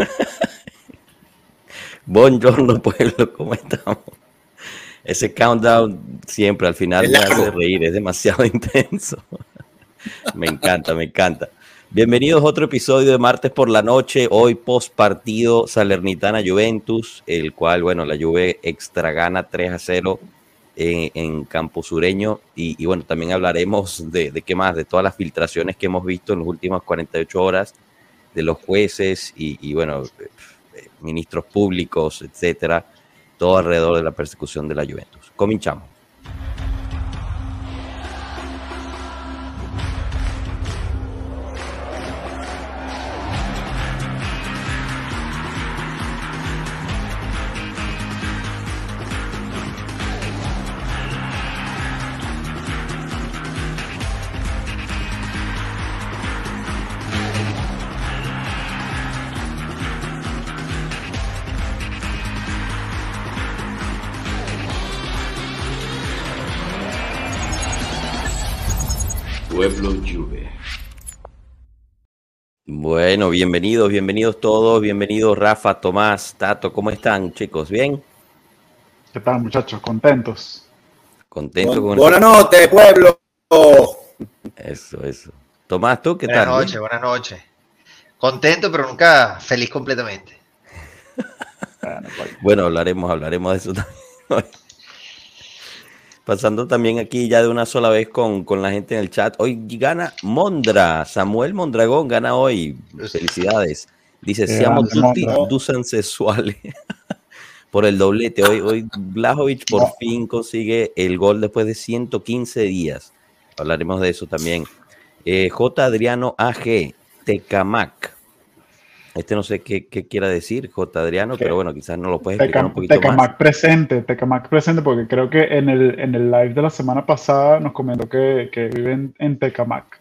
Buongiorno pueblo, ¿cómo estamos? Ese countdown siempre al final me hace reír, es demasiado intenso. me encanta, me encanta. Bienvenidos a otro episodio de martes por la noche, hoy post partido Salernitana Juventus, el cual, bueno, la Juve extra gana 3 a 0 en, en campo sureño y, bueno, también hablaremos de, de, qué más, de todas las filtraciones que hemos visto en las últimas 48 horas, de los jueces y, y bueno, ministros públicos, etcétera, todo alrededor de la persecución de la Juventus. Cominchamos. Bueno, bienvenidos, bienvenidos todos, bienvenidos Rafa, Tomás, Tato, ¿cómo están chicos? ¿Bien? ¿Qué tal muchachos? ¿Contentos? Contentos con Buenas noches, pueblo. Eso, eso. Tomás, ¿tú qué buenas tal? Buenas noches, buenas noches. Contento, pero nunca feliz completamente. bueno, hablaremos, hablaremos de eso también. Pasando también aquí ya de una sola vez con, con, la gente en el chat. Hoy gana Mondra, Samuel Mondragón gana hoy. Felicidades. Dice, seamos tutti dusan sexuales. por el doblete. Hoy, hoy Blajovic por no. fin consigue el gol después de 115 días. Hablaremos de eso también. Eh, J. Adriano AG, Tecamac. Este no sé qué, qué quiera decir, J. Adriano, pero bueno, quizás no lo puedes explicar Teca, un poquito Tecamac más. presente, Tecamac presente, porque creo que en el, en el live de la semana pasada nos comentó que, que viven en Tecamac.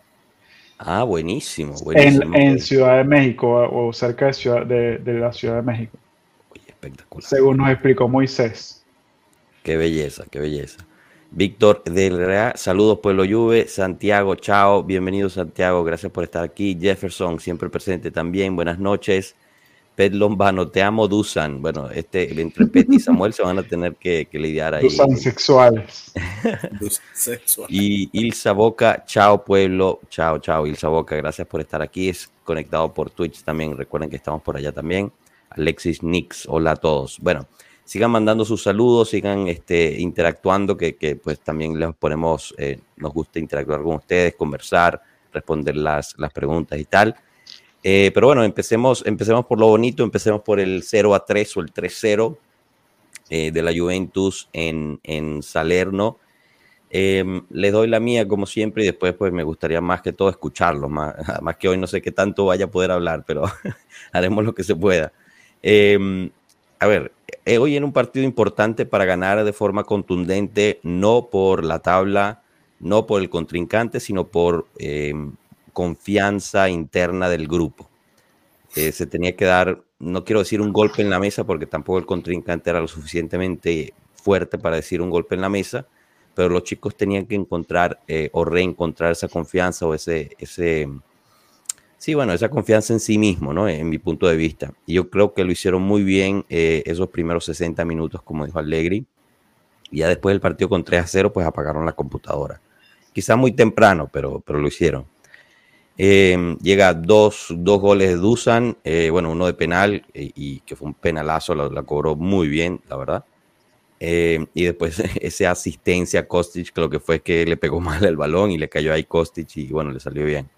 Ah, buenísimo, buenísimo. En, en, Ciudad de México o cerca de, ciudad, de, de la Ciudad de México. Oye, espectacular. Según nos explicó Moisés. Qué belleza, qué belleza. Víctor del Real, saludos Pueblo Juve, Santiago, chao, bienvenido Santiago, gracias por estar aquí. Jefferson, siempre presente también, buenas noches. Pet Lombano, te amo Dusan. Bueno, este, entre Pet y Samuel se van a tener que, que lidiar ahí. Dusan sexuales. y Ilsa Boca, chao pueblo, chao, chao Ilsa Boca, gracias por estar aquí. Es conectado por Twitch también, recuerden que estamos por allá también. Alexis Nix, hola a todos. Bueno, sigan mandando sus saludos, sigan este, interactuando, que, pues también les ponemos, eh, nos gusta interactuar con ustedes, conversar, responder las, preguntas y tal. Eh, pero bueno, empecemos, empecemos por lo bonito, empecemos por el 0 a 3 o el 3-0 eh, de la Juventus en, Salerno. Eh, les doy la mía como siempre y después pues me gustaría más que todo escucharlos, más, que hoy no sé qué tanto vaya a poder hablar, pero haremos lo que se pueda. Eh, a ver, eh, hoy en un partido importante para ganar de forma contundente, no por la tabla, no por el contrincante, sino por eh, confianza interna del grupo. Eh, se tenía que dar, no quiero decir un golpe en la mesa, porque tampoco el contrincante era lo suficientemente fuerte para decir un golpe en la mesa, pero los chicos tenían que encontrar o reencontrar esa confianza o ese, ese, sí, bueno, esa confianza en sí mismo, ¿no? En mi punto de vista. Y yo creo que lo hicieron muy bien eh, esos primeros 60 minutos, como dijo Allegri. Y ya después del partido con 3 a 0, pues apagaron la computadora. Quizá muy temprano, pero, pero lo hicieron. Eh, llega dos, dos, goles de Dusan, eh, bueno, uno de penal eh, y que fue un penalazo, la, la cobró muy bien, la verdad. Eh, y después esa asistencia a Kostic, que lo que fue es que le pegó mal el balón y le cayó ahí Kostic y bueno, le salió bien.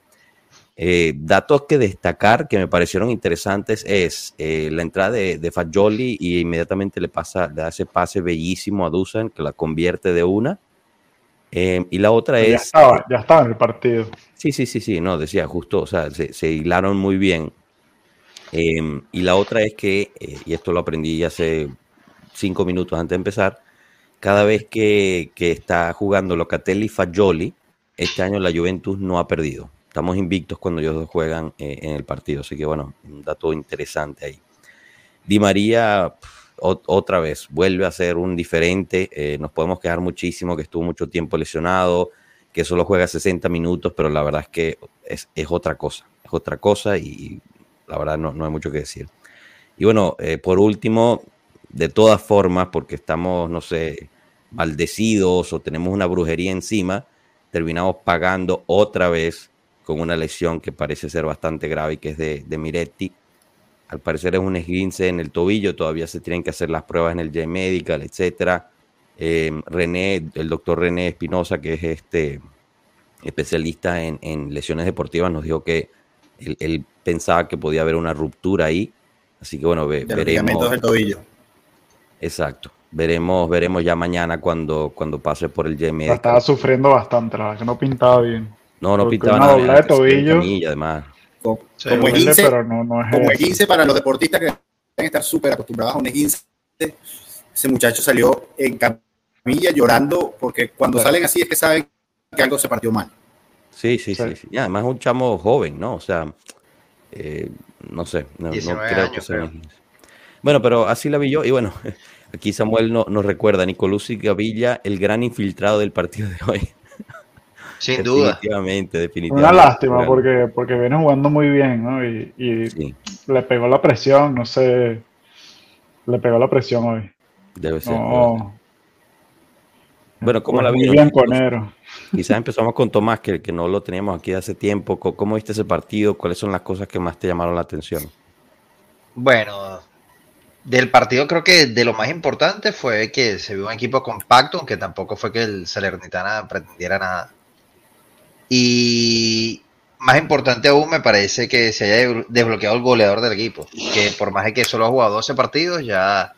Eh, datos que destacar que me parecieron interesantes es eh, la entrada de, de Fagioli y inmediatamente le pasa, le da ese pase bellísimo a Dusan que la convierte de una. Eh, y la otra ya es. Estaba, ya estaba en el partido. Sí, sí, sí, sí, no, decía justo, o sea, se, se hilaron muy bien. Eh, y la otra es que, eh, y esto lo aprendí hace cinco minutos antes de empezar, cada vez que, que está jugando Locatelli y Fagioli, este año la Juventus no ha perdido. Estamos invictos cuando ellos juegan eh, en el partido, así que bueno, un dato interesante ahí. Di María, otra vez, vuelve a ser un diferente. Eh, nos podemos quejar muchísimo que estuvo mucho tiempo lesionado, que solo juega 60 minutos, pero la verdad es que es, es otra cosa, es otra cosa y la verdad no, no hay mucho que decir. Y bueno, eh, por último, de todas formas, porque estamos, no sé, maldecidos o tenemos una brujería encima, terminamos pagando otra vez con una lesión que parece ser bastante grave y que es de, de Miretti. Al parecer es un esguince en el tobillo, todavía se tienen que hacer las pruebas en el J-Medical, etcétera. Eh, René, el doctor René Espinosa, que es este especialista en, lesiones deportivas, nos dijo que él, pensaba que podía haber una ruptura ahí. Así que bueno, veremos. del tobillo. Exacto. Veremos, veremos ya mañana cuando, cuando pase por el J-Medical. Estaba sufriendo bastante, la que no pintaba bien. No, no pintaba nada. Una de tobillo. además. Como, como, esguince, para los deportistas que deben estar súper acostumbrados a un esguince. Ese muchacho salió en camilla llorando porque cuando salen así es que saben que algo se partió mal. Sí, sí, sí. sí. Y además un chamo joven, ¿no? O sea, eh, no sé, no, creo que sea. Bueno, pero así la vi yo. Y bueno, aquí Samuel no, nos recuerda, Nicolás Gavilla, el gran infiltrado del partido de hoy. Sin duda. Definitivamente, definitivamente. Una lástima porque, porque viene jugando muy bien, ¿no? Y, y le pegó la presión, no sé. Le pegó la presión hoy. Debe ser. No. Bueno, ¿cómo pues la vi? Bianconero. Quizás empezamos con Tomás, que, que no lo teníamos aquí hace tiempo. ¿Cómo viste ese partido? ¿Cuáles son las cosas que más te llamaron la atención? Bueno, del partido creo que de lo más importante fue que se vio un equipo compacto, aunque tampoco fue que el Salernitana pretendiera nada. Y más importante aún me parece que se haya desbloqueado el goleador del equipo, que por más de que solo ha jugado 12 partidos, ya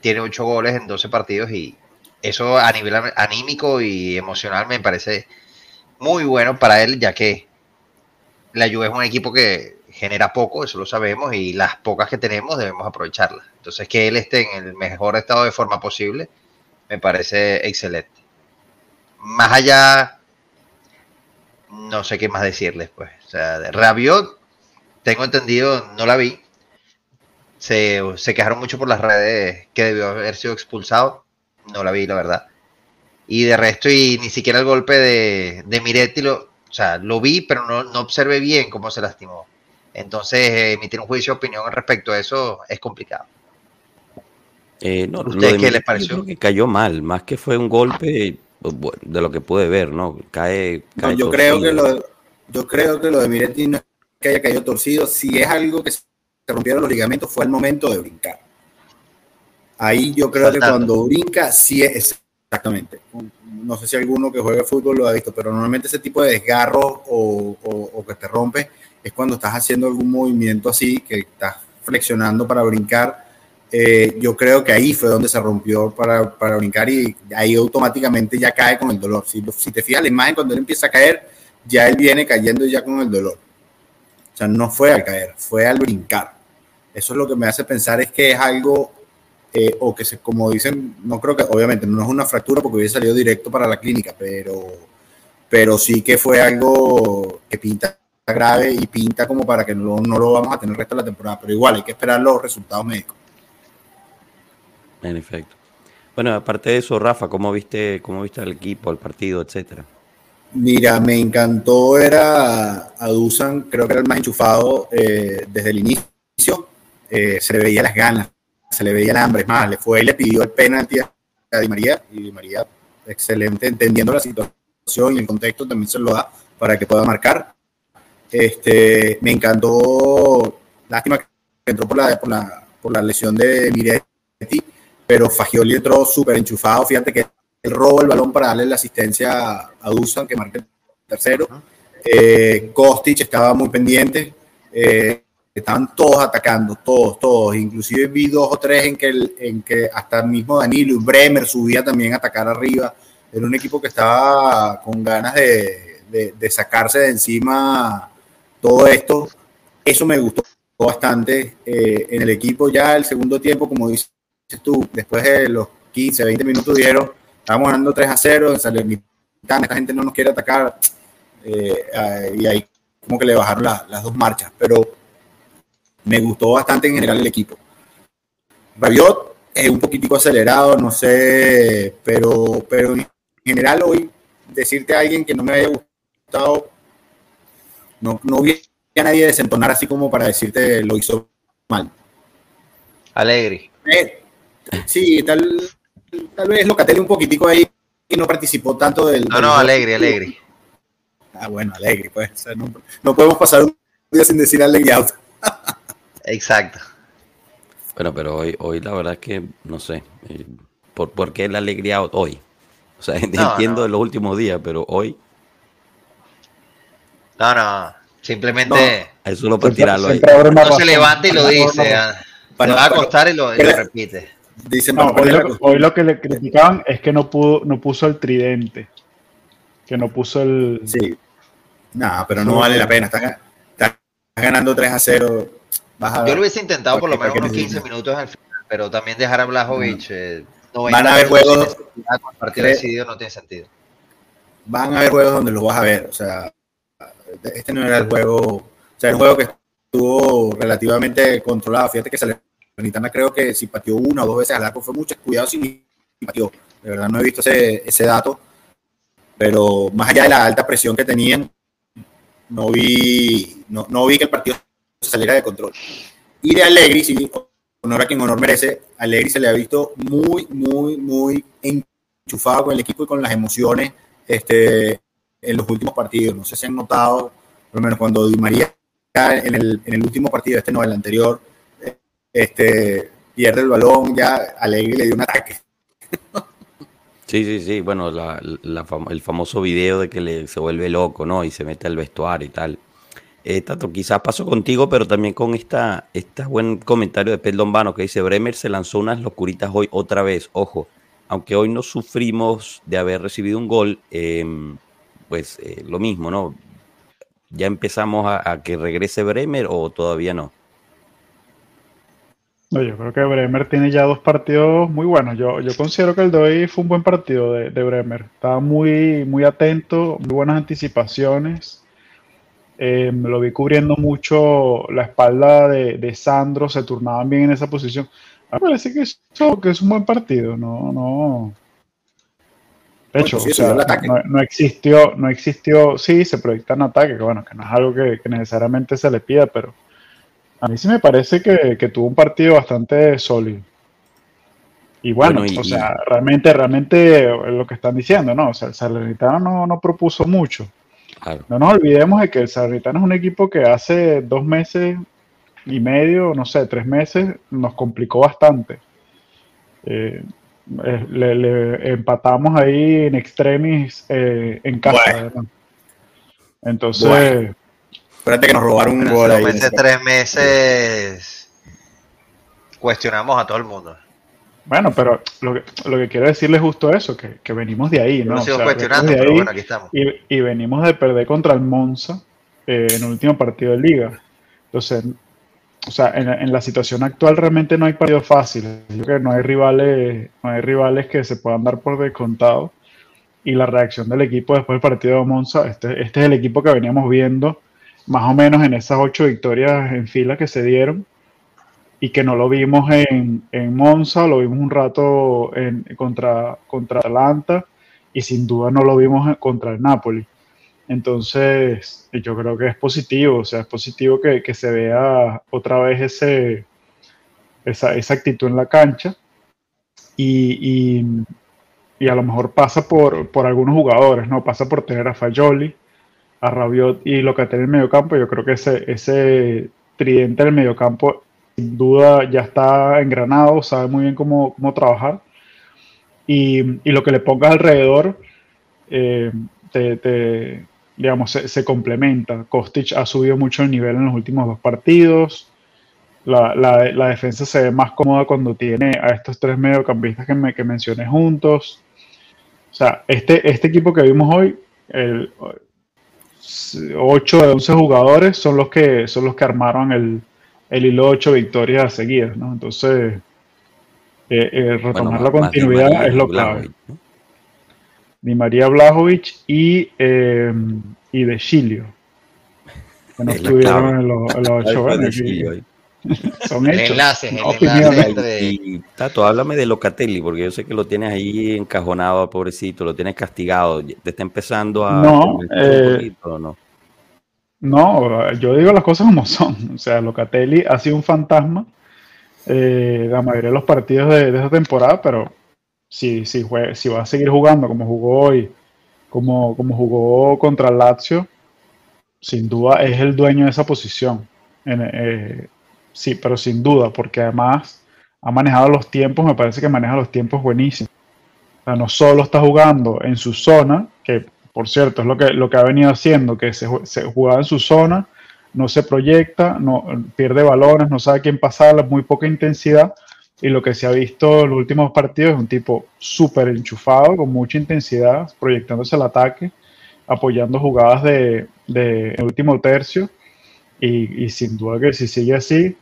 tiene 8 goles en 12 partidos y eso a nivel anímico y emocional me parece muy bueno para él, ya que la Juve es un equipo que genera poco, eso lo sabemos, y las pocas que tenemos debemos aprovecharlas. Entonces, que él esté en el mejor estado de forma posible, me parece excelente. Más allá, no sé qué más decirles, pues. O sea, de Rabiot, tengo entendido, no la vi. Se, se quejaron mucho por las redes que debió haber sido expulsado. No la vi, la verdad. Y de resto, y ni siquiera el golpe de, de Miretti, lo, o sea, lo vi, pero no, no observé bien cómo se lastimó. Entonces, emitir un juicio de opinión respecto a eso es complicado. Eh, no, ¿Ustedes qué les pareció? que cayó mal, más que fue un golpe de lo que pude ver, ¿no? Cae. yo, creo que lo, yo creo que lo de Miretti no es que haya caído torcido. Si es algo que se rompieron los ligamentos, fue el momento de brincar. Ahí yo creo que cuando brinca, sí es exactamente. No sé si alguno que juegue fútbol lo ha visto, pero normalmente ese tipo de desgarro o, o que te rompe es cuando estás haciendo algún movimiento así, que estás flexionando para brincar. Eh, yo creo que ahí fue donde se rompió para, para, brincar y ahí automáticamente ya cae con el dolor. Si, si te fijas la imagen, cuando él empieza a caer, ya él viene cayendo ya con el dolor. O sea, no fue al caer, fue al brincar. Eso es lo que me hace pensar es que es algo, eh, o que se, como dicen, no creo que, obviamente, no es una fractura porque hubiese salido directo para la clínica, pero, pero sí que fue algo que pinta grave y pinta como para que no, no lo vamos a tener el resto de la temporada, pero igual hay que esperar los resultados médicos. En efecto. Bueno, aparte de eso, Rafa, ¿cómo viste, cómo viste el equipo, el partido, etcétera? Mira, me encantó, era a Dusan, creo que era el más enchufado eh, desde el inicio, eh, se le veía las ganas, se le veía el hambre, es más, le fue y le pidió el penalti a Di María, y Di María, excelente, entendiendo la situación y el contexto, también se lo da para que pueda marcar. Este, me encantó, lástima que entró por la, por la, por la lesión de Miretti, pero Fagioli entró súper enchufado. Fíjate que él robó el balón para darle la asistencia a Dusan, que marca el tercero. Eh, Kostic estaba muy pendiente. Eh, estaban todos atacando, todos, todos. Inclusive vi dos o tres en que, el, en que hasta el mismo Danilo y Bremer subía también a atacar arriba. Era un equipo que estaba con ganas de, de, de sacarse de encima todo esto, eso me gustó bastante eh, en el equipo. Ya el segundo tiempo, como dices tú, después de los 15, 20 minutos dieron, estamos ganando 3 a 0, en Salernitana, esta gente no nos quiere atacar, eh, y ahí como que le bajaron las dos marchas, pero me gustó bastante en general el equipo. Rabiot es un poquitico acelerado, no sé, pero, pero en general hoy decirte a alguien que no me haya gustado no, no hubiese nadie desentonar así como para decirte lo hizo mal. Alegre. Eh, sí, tal, tal vez Locatelli un poquitico ahí que no participó tanto del. No, no, Alegre, Alegre. Ah, bueno, Alegre, pues. no, podemos pasar un día sin decir Alegre out. Exacto. Bueno, pero hoy, hoy la verdad es que no sé. Eh, ¿Por, por qué la alegría hoy? O sea, entiendo de los últimos días, pero hoy. No, no. Simplemente. eso lo puede tirarlo ahí. No se levanta y lo dice. Ah. Para, va a acostar y lo, repite. Hoy, lo, que le criticaban es que no pudo, no puso el tridente. Que no puso el. Sí. No, pero no vale la pena. Estás, ganando 3 a 0. Yo lo hubiese intentado por lo menos unos 15 minutos al final, pero también dejar a Blajovic. Eh, Van a haber juegos. partido decidido no tiene sentido. Van a haber juegos donde los vas a ver. O sea, este no era el juego. O sea, el juego que estuvo relativamente controlado. Fíjate que Salernitana creo que si pateó una o dos veces al arco fue mucho. Cuidado si pateó. De verdad no he visto ese, ese dato. Pero más allá de la alta presión que tenían, no vi, no, no vi que el partido saliera de control. Y de Allegri, sí, honor a quien honor merece, Allegri se le ha visto muy, muy, muy enchufado con el equipo y con las emociones este, en los últimos partidos. No sé si han notado, por lo menos cuando Di María en el, en el último partido, este no, el anterior, este, pierde el balón, ya Allegri le dio un ataque. Sí, sí, sí. Bueno, la, el famoso video de que le, se vuelve loco, ¿no? Y se mete al vestuario y tal. Eh, Tato, quizás pasó contigo, pero también con esta, este buen comentario de Pedro Vano que dice, Bremer se lanzó unas locuritas hoy otra vez. Ojo, aunque hoy no sufrimos de haber recibido un gol, em, pues eh, lo mismo, ¿no? ¿Ya empezamos a, que regrese Bremer o todavía no? No, yo creo que Bremer tiene ya dos partidos muy buenos. Yo, yo considero que el de hoy fue un buen partido de, de Bremer. Estaba muy, muy atento, muy buenas anticipaciones eh, lo vi cubriendo mucho la espalda de, Sandro, se turnaban bien en esa posición. Me parece que, que es un buen partido, no, no. De hecho, no, existió, no existió, sí, se proyecta en ataque, que bueno, que no es algo que, necesariamente se le pida, pero a mí sí me parece que, tuvo un partido bastante sólido. Y bueno, o sea, realmente, realmente lo que están diciendo, ¿no? O sea, el Salernitano no, no propuso mucho. No nos olvidemos de que el Salernitano es un equipo que hace dos meses y medio, no sé, tres meses, nos complicó bastante. Eh, eh, le, empatamos ahí en extremis eh, en casa. Entonces. Espérate que nos robaron un gol ahí. Hace tres meses cuestionamos a todo el mundo. Bueno, pero lo que, lo que quiero decirle es justo eso, que, venimos de ahí, ¿no? y, venimos de perder contra el Monza eh, en el último partido de liga. Entonces, o sea, en, la situación actual realmente no hay partido fácil. Yo creo que no hay rivales, no hay rivales que se puedan dar por descontado. Y la reacción del equipo después del partido de Monza, este, este es el equipo que veníamos viendo más o menos en esas ocho victorias en fila que se dieron y que no lo vimos en, en Monza, lo vimos un rato en, contra, contra Atlanta y sin duda no lo vimos contra el Napoli. Entonces, yo creo que es positivo, o sea, es positivo que, que se vea otra vez ese, esa, esa actitud en la cancha y, y, y, a lo mejor pasa por, por algunos jugadores, ¿no? Pasa por tener a Fayoli, a Rabiot y lo que tiene en el mediocampo. Yo creo que ese, ese tridente del mediocampo sin duda ya está engranado, sabe muy bien cómo, trabajar. Y, lo que le pongas alrededor, eh, te, digamos, se, complementa. Kostic ha subido mucho el nivel en los últimos dos partidos. La, defensa se ve más cómoda cuando tiene a estos tres mediocampistas que, me, que mencioné juntos. O sea, este, este equipo que vimos hoy, el 8 de 11 jugadores son los que, son los que armaron el, el hilo ocho victorias seguidas, ¿no? Entonces, eh, eh, retomar la continuidad es lo clave. Di María Blajovic y, eh, y de Chilio, que no estuvieron en los, ocho años. Son hechos. Enlaces, Y, Tato, háblame de Locatelli, porque yo sé que lo tienes ahí encajonado, pobrecito, lo tienes castigado. ¿Te está empezando a.? No, eh, no? No, yo digo las cosas como son. O sea, Locatelli ha sido un fantasma eh, la mayoría de los partidos de, esta temporada, pero si, si, si va a seguir jugando como jugó hoy, como, como jugó contra el Lazio, sin duda es el dueño de esa posición. Eh, sí, pero sin duda, porque además ha manejado los tiempos, me parece que maneja los tiempos buenísimos. O sea, no solo está jugando en su zona, que por cierto es lo que, lo que ha venido haciendo, que se, se jugaba en su zona, no se proyecta, no, pierde balones, no sabe quién pasarla, muy poca intensidad. Y lo que se ha visto en los últimos partidos es un tipo súper enchufado, con mucha intensidad, proyectándose el ataque, apoyando jugadas de, de último tercio. Y, sin duda que si sigue así,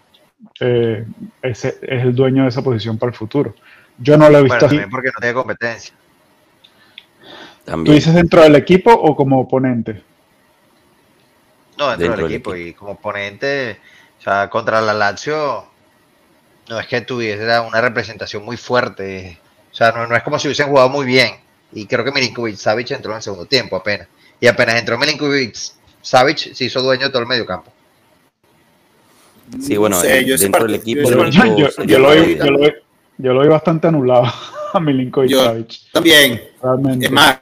eh, ese es el dueño de esa posición para el futuro. Yo no lo he visto bueno, porque no tiene competencia. ¿Tú dices dentro del equipo o como oponente? No, dentro, del equipo. Y como oponente, o sea, contra la Lazio, no es que tuviese una representación muy fuerte. O sea, no, es como si hubiesen jugado muy bien. Y creo que Milinkovic Savic entró en el segundo tiempo apenas. Y apenas entró Milinkovic Savic se hizo dueño de todo el medio campo. Sí, bueno, dentro del equipo. Yo, lo vi, bastante anulado a Milinkovic Savic. También. Realmente. Es más,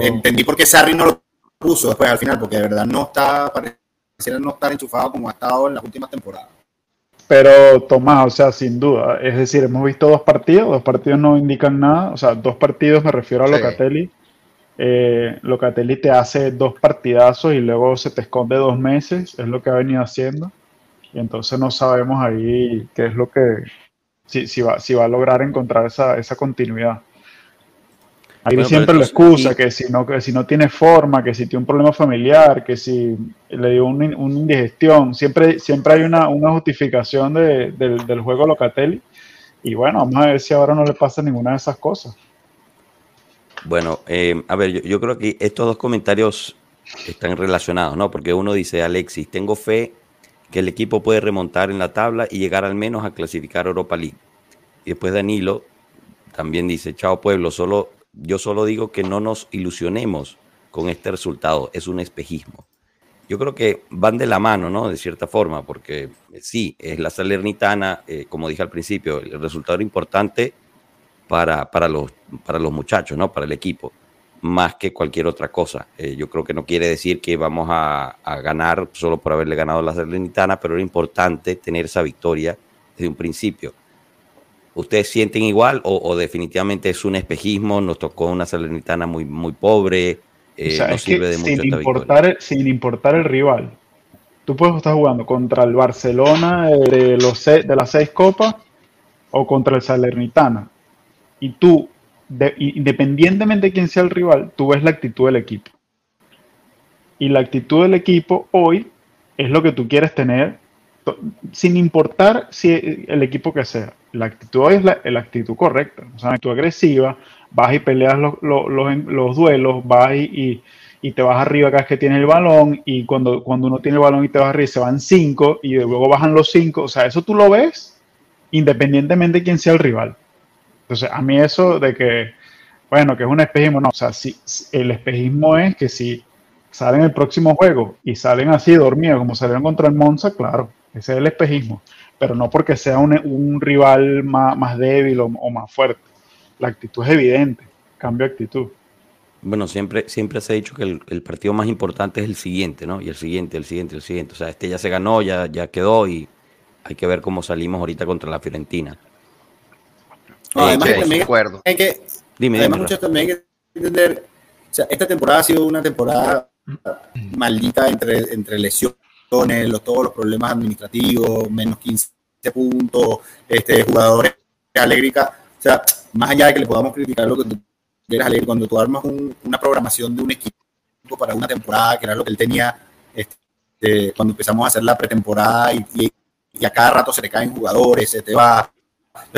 entendí por qué Sarri no lo puso después al final, porque de verdad no está, pareciera no estar enchufado como ha estado en las últimas temporadas. Pero Tomás, o sea, sin duda, es decir, hemos visto dos partidos, dos partidos no indican nada, o sea, dos partidos me refiero a Locatelli. Eh, Locatelli te hace dos partidazos y luego se te esconde dos meses, es lo que ha venido haciendo. Y entonces no sabemos ahí qué es lo que, si, si, va, si va a lograr encontrar esa, esa continuidad. Ahí siempre lo excusa, que si, no, que si no tiene forma, que si tiene un problema familiar, que si le dio una, indigestión, siempre, siempre hay una, justificación del, juego Locatelli. Y bueno, vamos a ver si ahora no le pasa ninguna de esas cosas. Bueno, eh, a ver, yo, creo que estos dos comentarios están relacionados, ¿no? Porque uno dice, Alexis, tengo fe que el equipo puede remontar en la tabla y llegar al menos a clasificar Europa League. Y después Danilo también dice, chao pueblo, solo yo solo digo que no nos ilusionemos con este resultado, es un espejismo. Yo creo que van de la mano, ¿no? De cierta forma, porque eh, sí, es la Salernitana, eh, como dije al principio, el resultado importante para, para, los, para los muchachos, ¿no? Para el equipo, más que cualquier otra cosa. Eh, yo creo que no quiere decir que vamos a, a, ganar solo por haberle ganado a la Salernitana, pero era importante tener esa victoria desde un principio. ¿Ustedes sienten igual o, definitivamente es un espejismo? Nos tocó una salernitana muy, muy pobre. Eh, no sirve de mucho sin, importar, sin importar el rival. Tú puedes estar jugando contra el Barcelona de, los, de las seis copas o contra el Salernitana. Y tú, independientemente de quién sea el rival, tú ves la actitud del equipo. Y la actitud del equipo hoy es lo que tú quieres tener sin importar si el equipo que sea. La actitud es la, actitud correcta, o sea, actitud agresiva, vas y peleas los, los, duelos, vas y, te vas arriba cada vez que tienes el balón, y cuando, cuando uno tiene el balón y te vas arriba se van cinco, y luego bajan los cinco, o sea, eso tú lo ves independientemente de quién sea el rival. Entonces, a mí eso de que, bueno, que es un espejismo, no, o sea, si, el espejismo es que si salen el próximo juego y salen así dormidos como salieron contra el Monza, claro, ese es el espejismo, pero no porque sea un, rival más, débil o, más fuerte. La actitud es evidente, cambio de actitud. Bueno, siempre, siempre se ha dicho que el, partido más importante es el siguiente, ¿no? Y el siguiente, el siguiente, el siguiente. O sea, este ya se ganó, ya, ya quedó y hay que ver cómo salimos ahorita contra la Fiorentina. Además, también hay que, dime, además muchos también hay que entender, o sea, esta temporada ha sido una temporada maldita entre, entre lesiones los, todos los problemas administrativos, menos 15 puntos, este, jugadores alegrica. O sea, más allá de que le podamos criticar lo que tú quieras alegre, cuando tú armas una programación de un equipo para una temporada, que era lo que él tenía este, cuando empezamos a hacer la pretemporada y, a cada rato se te caen jugadores, se te va,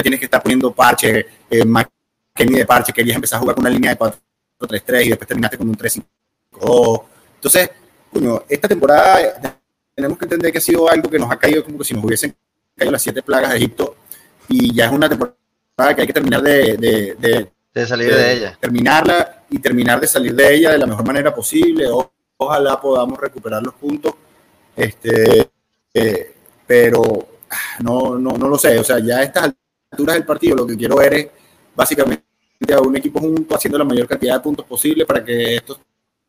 tienes que estar poniendo parche, eh, más que ni de parche, querías empezar a jugar con una línea de 4-3-3 y después terminaste con un 3-5-2. Entonces, bueno, esta temporada tenemos que entender que ha sido algo que nos ha caído como si nos hubiesen caído las siete plagas de Egipto y ya es una temporada que hay que terminar de, de, salir de, ella. Terminarla y terminar de salir de ella de la mejor manera posible. ojalá podamos recuperar los puntos. Este, eh, pero ah, no, no, no lo sé. O sea, ya a estas alturas del partido lo que quiero ver es básicamente a un equipo junto haciendo la mayor cantidad de puntos posible para que esto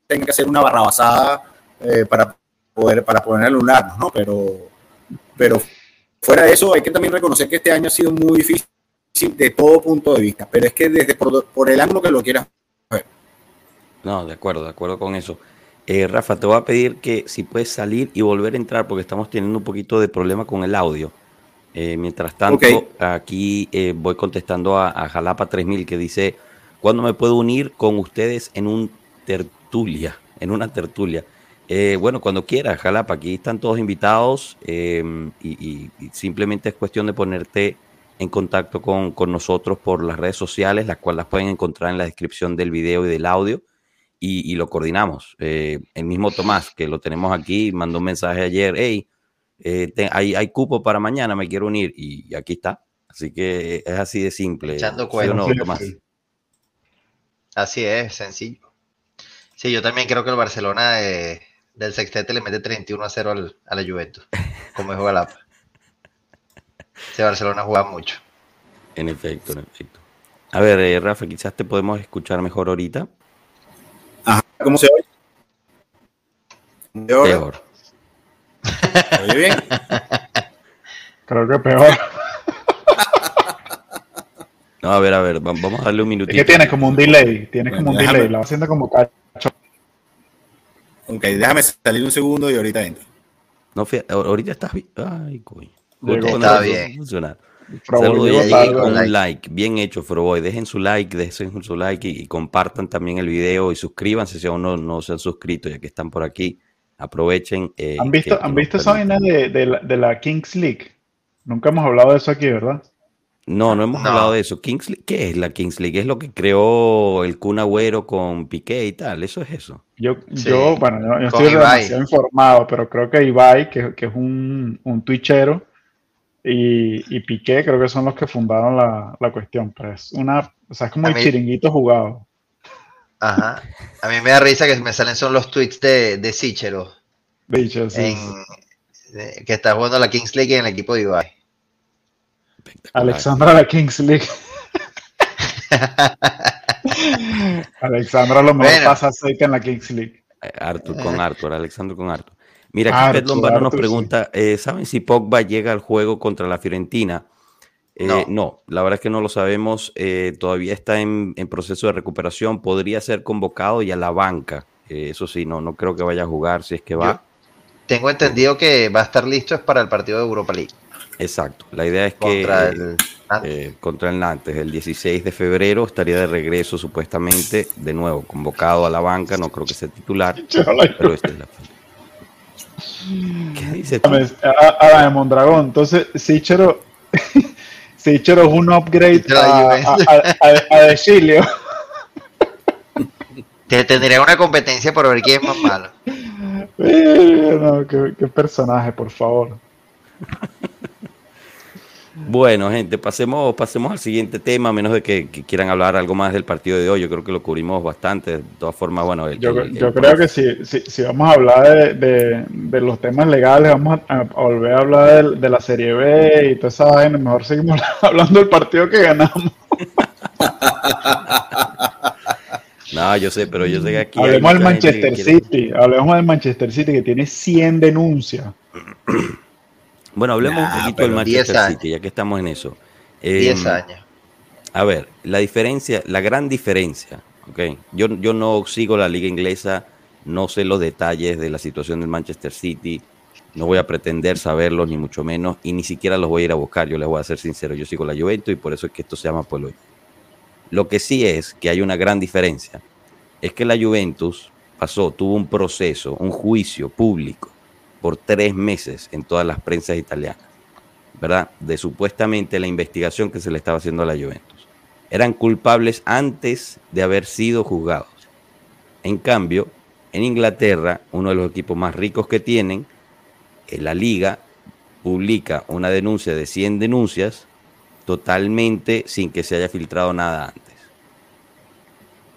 tenga que hacer una barrabasada eh, para poder para poder anullarnos, ¿no? Pero, pero fuera de eso hay que también reconocer que este año ha sido muy difícil de todo punto de vista, pero es que desde por, el ángulo que lo quieras ver. No, de acuerdo, de acuerdo con eso. Eh, Rafa, te voy a pedir que si puedes salir y volver a entrar porque estamos teniendo un poquito de problema con el audio. Eh, mientras tanto, aquí eh, voy contestando a, Jalapa 3000 que dice, ¿cuándo me puedo unir con ustedes en un tertulia? En una tertulia. Eh, bueno, cuando quieras, Jalapa, aquí están todos invitados em, y, simplemente es cuestión de ponerte en contacto con, nosotros por las redes sociales, las cuales las pueden encontrar en la descripción del video y del audio y, lo coordinamos. el mismo Tomás, que lo tenemos aquí, mandó un mensaje ayer, hey, eh, hay, cupo para mañana, me quiero unir y, aquí está. Así que es así de simple. Echando Así es, sencillo. Sí, yo también creo que el Barcelona del sextete le mete 31 a 0 al, a la Juventus, como juega la Ese Barcelona juega mucho. En efecto, en efecto. A ver, eh, Rafa, quizás te podemos escuchar mejor ahorita. ¿cómo se oye? Peor. ¿Oye bien? Creo que peor. No, a ver, a ver, vamos a darle un minutito. Es que tienes como un delay, tienes como un delay, la va haciendo como cacho. Ok, déjame salir un segundo y ahorita entro. No, ahorita estás bien. Ay, coño. Está bien. Saludos con un like. Bien hecho, Froboy. Dejen su like, dejen su like y, compartan también el video y suscríbanse si aún no, no se han suscrito, ya que están por aquí. Aprovechen. Eh, ¿Han visto, ¿han visto esa vaina de, la, Kings League? Nunca hemos hablado de eso aquí, ¿verdad? No, no hemos hablado de eso. Kings ¿Qué es la Kings League? Es lo que creó el Kun Agüero con Piqué y tal. ¿Eso es eso? Yo, yo bueno, yo, estoy demasiado informado, pero creo que Ibai, que, es un, un twitchero, y, Piqué creo que son los que fundaron la, cuestión. Pues una, o sea, es como el chiringuito jugado. Ajá. A mí me da risa que me salen son los tweets de, de Sichero. sí, que está jugando la Kings League en el equipo de Ibai. Alexandra la Kings League. Alexandra lo mejor pasa seca en la Kings League. Eh, Arthur con Arthur, Alexandro con Arthur. Mira, aquí Pet Lombardo nos pregunta, eh, ¿saben si Pogba llega al juego contra la Fiorentina? Eh, no. la verdad es que no lo sabemos. Eh, todavía está en, proceso de recuperación. Podría ser convocado y a la banca. Eh, eso sí, no, no creo que vaya a jugar si es que va. tengo entendido que va a estar listo es para el partido de Europa League. Exacto. La idea es contra que el, contra el Nantes, el 16 de febrero, estaría de regreso supuestamente, de nuevo, convocado a la banca. No creo que sea titular, pero esta es la ¿Qué dice? A, a, Mondragón. Entonces, Sichero Sichero es un upgrade a, a. Te tendría una competencia por ver quién es más malo. No, qué, qué personaje, por favor. Bueno, gente, pasemos, pasemos al siguiente tema, a menos de que, quieran hablar algo más del partido de hoy. Yo creo que lo cubrimos bastante. De todas formas, bueno. yo, creo que si, si, vamos a hablar de, los temas legales, vamos a, volver a hablar de, la Serie B y toda esa vaina. Mejor seguimos hablando del partido que ganamos. no, yo sé, pero yo sé que aquí. Hablemos del Manchester City. Hablemos del Manchester City que tiene 100 denuncias. Bueno, hablemos un poquito del Manchester City, ya que estamos en eso. 10 em, años. A ver, la diferencia, la gran diferencia, ok. Yo, yo no sigo la liga inglesa, no sé los detalles de la situación del Manchester City, no voy a pretender saberlos, ni mucho menos, y ni siquiera los voy a ir a buscar, yo les voy a ser sincero, yo sigo la Juventus y por eso es que esto se llama Pueblo. Lo que sí es que hay una gran diferencia, es que la Juventus pasó, tuvo un proceso, un juicio público por tres meses en todas las prensas italianas, ¿verdad? De supuestamente la investigación que se le estaba haciendo a la Juventus. Eran culpables antes de haber sido juzgados. En cambio, en Inglaterra, uno de los equipos más ricos que tienen, en la liga publica una denuncia de 100 denuncias totalmente sin que se haya filtrado nada antes.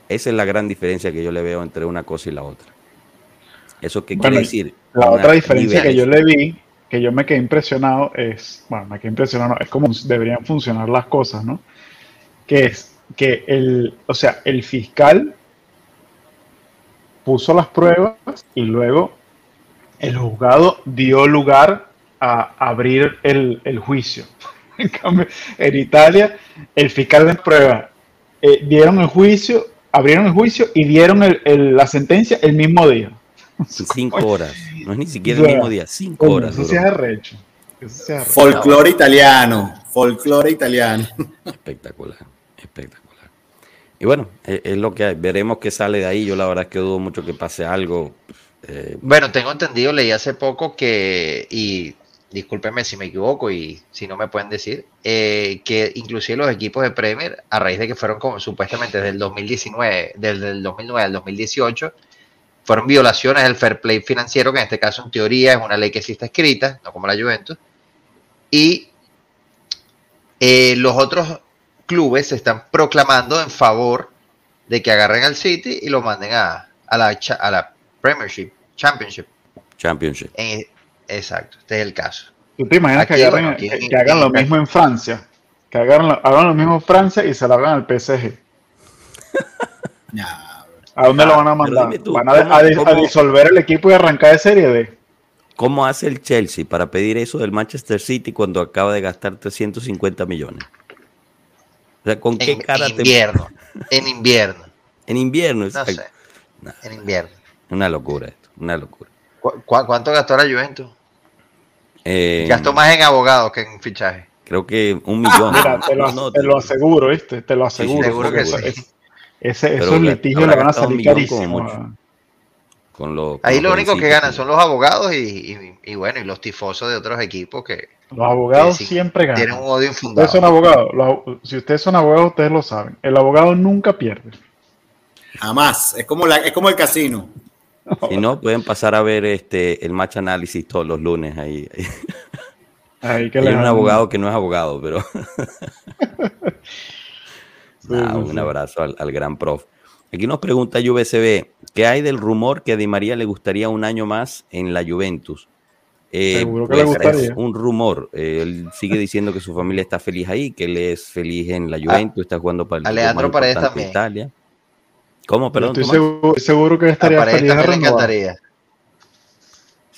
Esa es la gran diferencia que yo le veo entre una cosa y la otra. ¿Eso qué quiere decir? La otra diferencia que yo le vi, que yo me quedé impresionado, es, bueno, me quedé impresionado, es como deberían funcionar las cosas, ¿no? Que es que el, o sea, el fiscal puso las pruebas y luego el juzgado dio lugar a abrir el, juicio. En cambio, en Italia, el fiscal de prueba eh, dieron el juicio, abrieron el juicio y dieron la sentencia el mismo día. Cinco horas. No es ni siquiera el mismo día, cinco horas. Eso se arrecho. Folclore italiano. Folclore italiano. Espectacular, espectacular. Y bueno, es, es, lo que hay. Veremos qué sale de ahí. Yo la verdad es que dudo mucho que pase algo. Eh, bueno, tengo entendido, leí hace poco que, y discúlpenme si me equivoco y si no me pueden decir, eh, que inclusive los equipos de Premier, a raíz de que fueron como supuestamente desde el 2019, desde el 2009 al 2018, fueron violaciones del fair play financiero, que en este caso en teoría es una ley que sí está escrita, no como la Juventus, y eh, los otros clubes se están proclamando en favor de que agarren al City y lo manden a, a, la, a la Premiership, Championship. Championship. exacto, este es el caso. ¿Tú te imaginas que, hagan lo mismo en Francia? Que hagan lo, hagan lo mismo en Francia y se lo hagan al PSG. ¿A dónde lo van a mandar? ¿Van a, disolver el equipo y arrancar de Serie D? ¿Cómo hace el Chelsea para pedir eso del Manchester City cuando acaba de gastar 350 millones? O sea, ¿con qué cara en invierno, en invierno. En invierno, no sé. En invierno. Una locura esto, una locura. cuánto gastó la Juventus? Eh, gastó más en abogados que en fichaje. Creo que un millón. te, lo, aseguro, ¿viste? Te lo aseguro. seguro que sí. Ese, esos litigios le van a salir carísimos. Ahí lo único que ganan son los abogados y, bueno, y los tifosos de otros equipos que... Los abogados siempre ganan. Tienen un odio infundado. Ustedes son abogados. si ustedes son abogados, ustedes lo saben. El abogado nunca pierde. Jamás. Es como, la, es como el casino. Si no, pueden pasar a ver este el match análisis todos los lunes ahí. Hay un abogado que no es abogado, pero. un abrazo al, gran prof. Aquí nos pregunta UBCB, ¿qué hay del rumor que a Di María le gustaría un año más en la Juventus? Eh, pues, es un rumor. Eh, él sigue diciendo que su familia está feliz ahí, que él es feliz en la ah, Juventus, está jugando para el Alejandro Paredes también. Italia. ¿Cómo? Perdón. Estoy seguro, que estaría feliz de encantaría.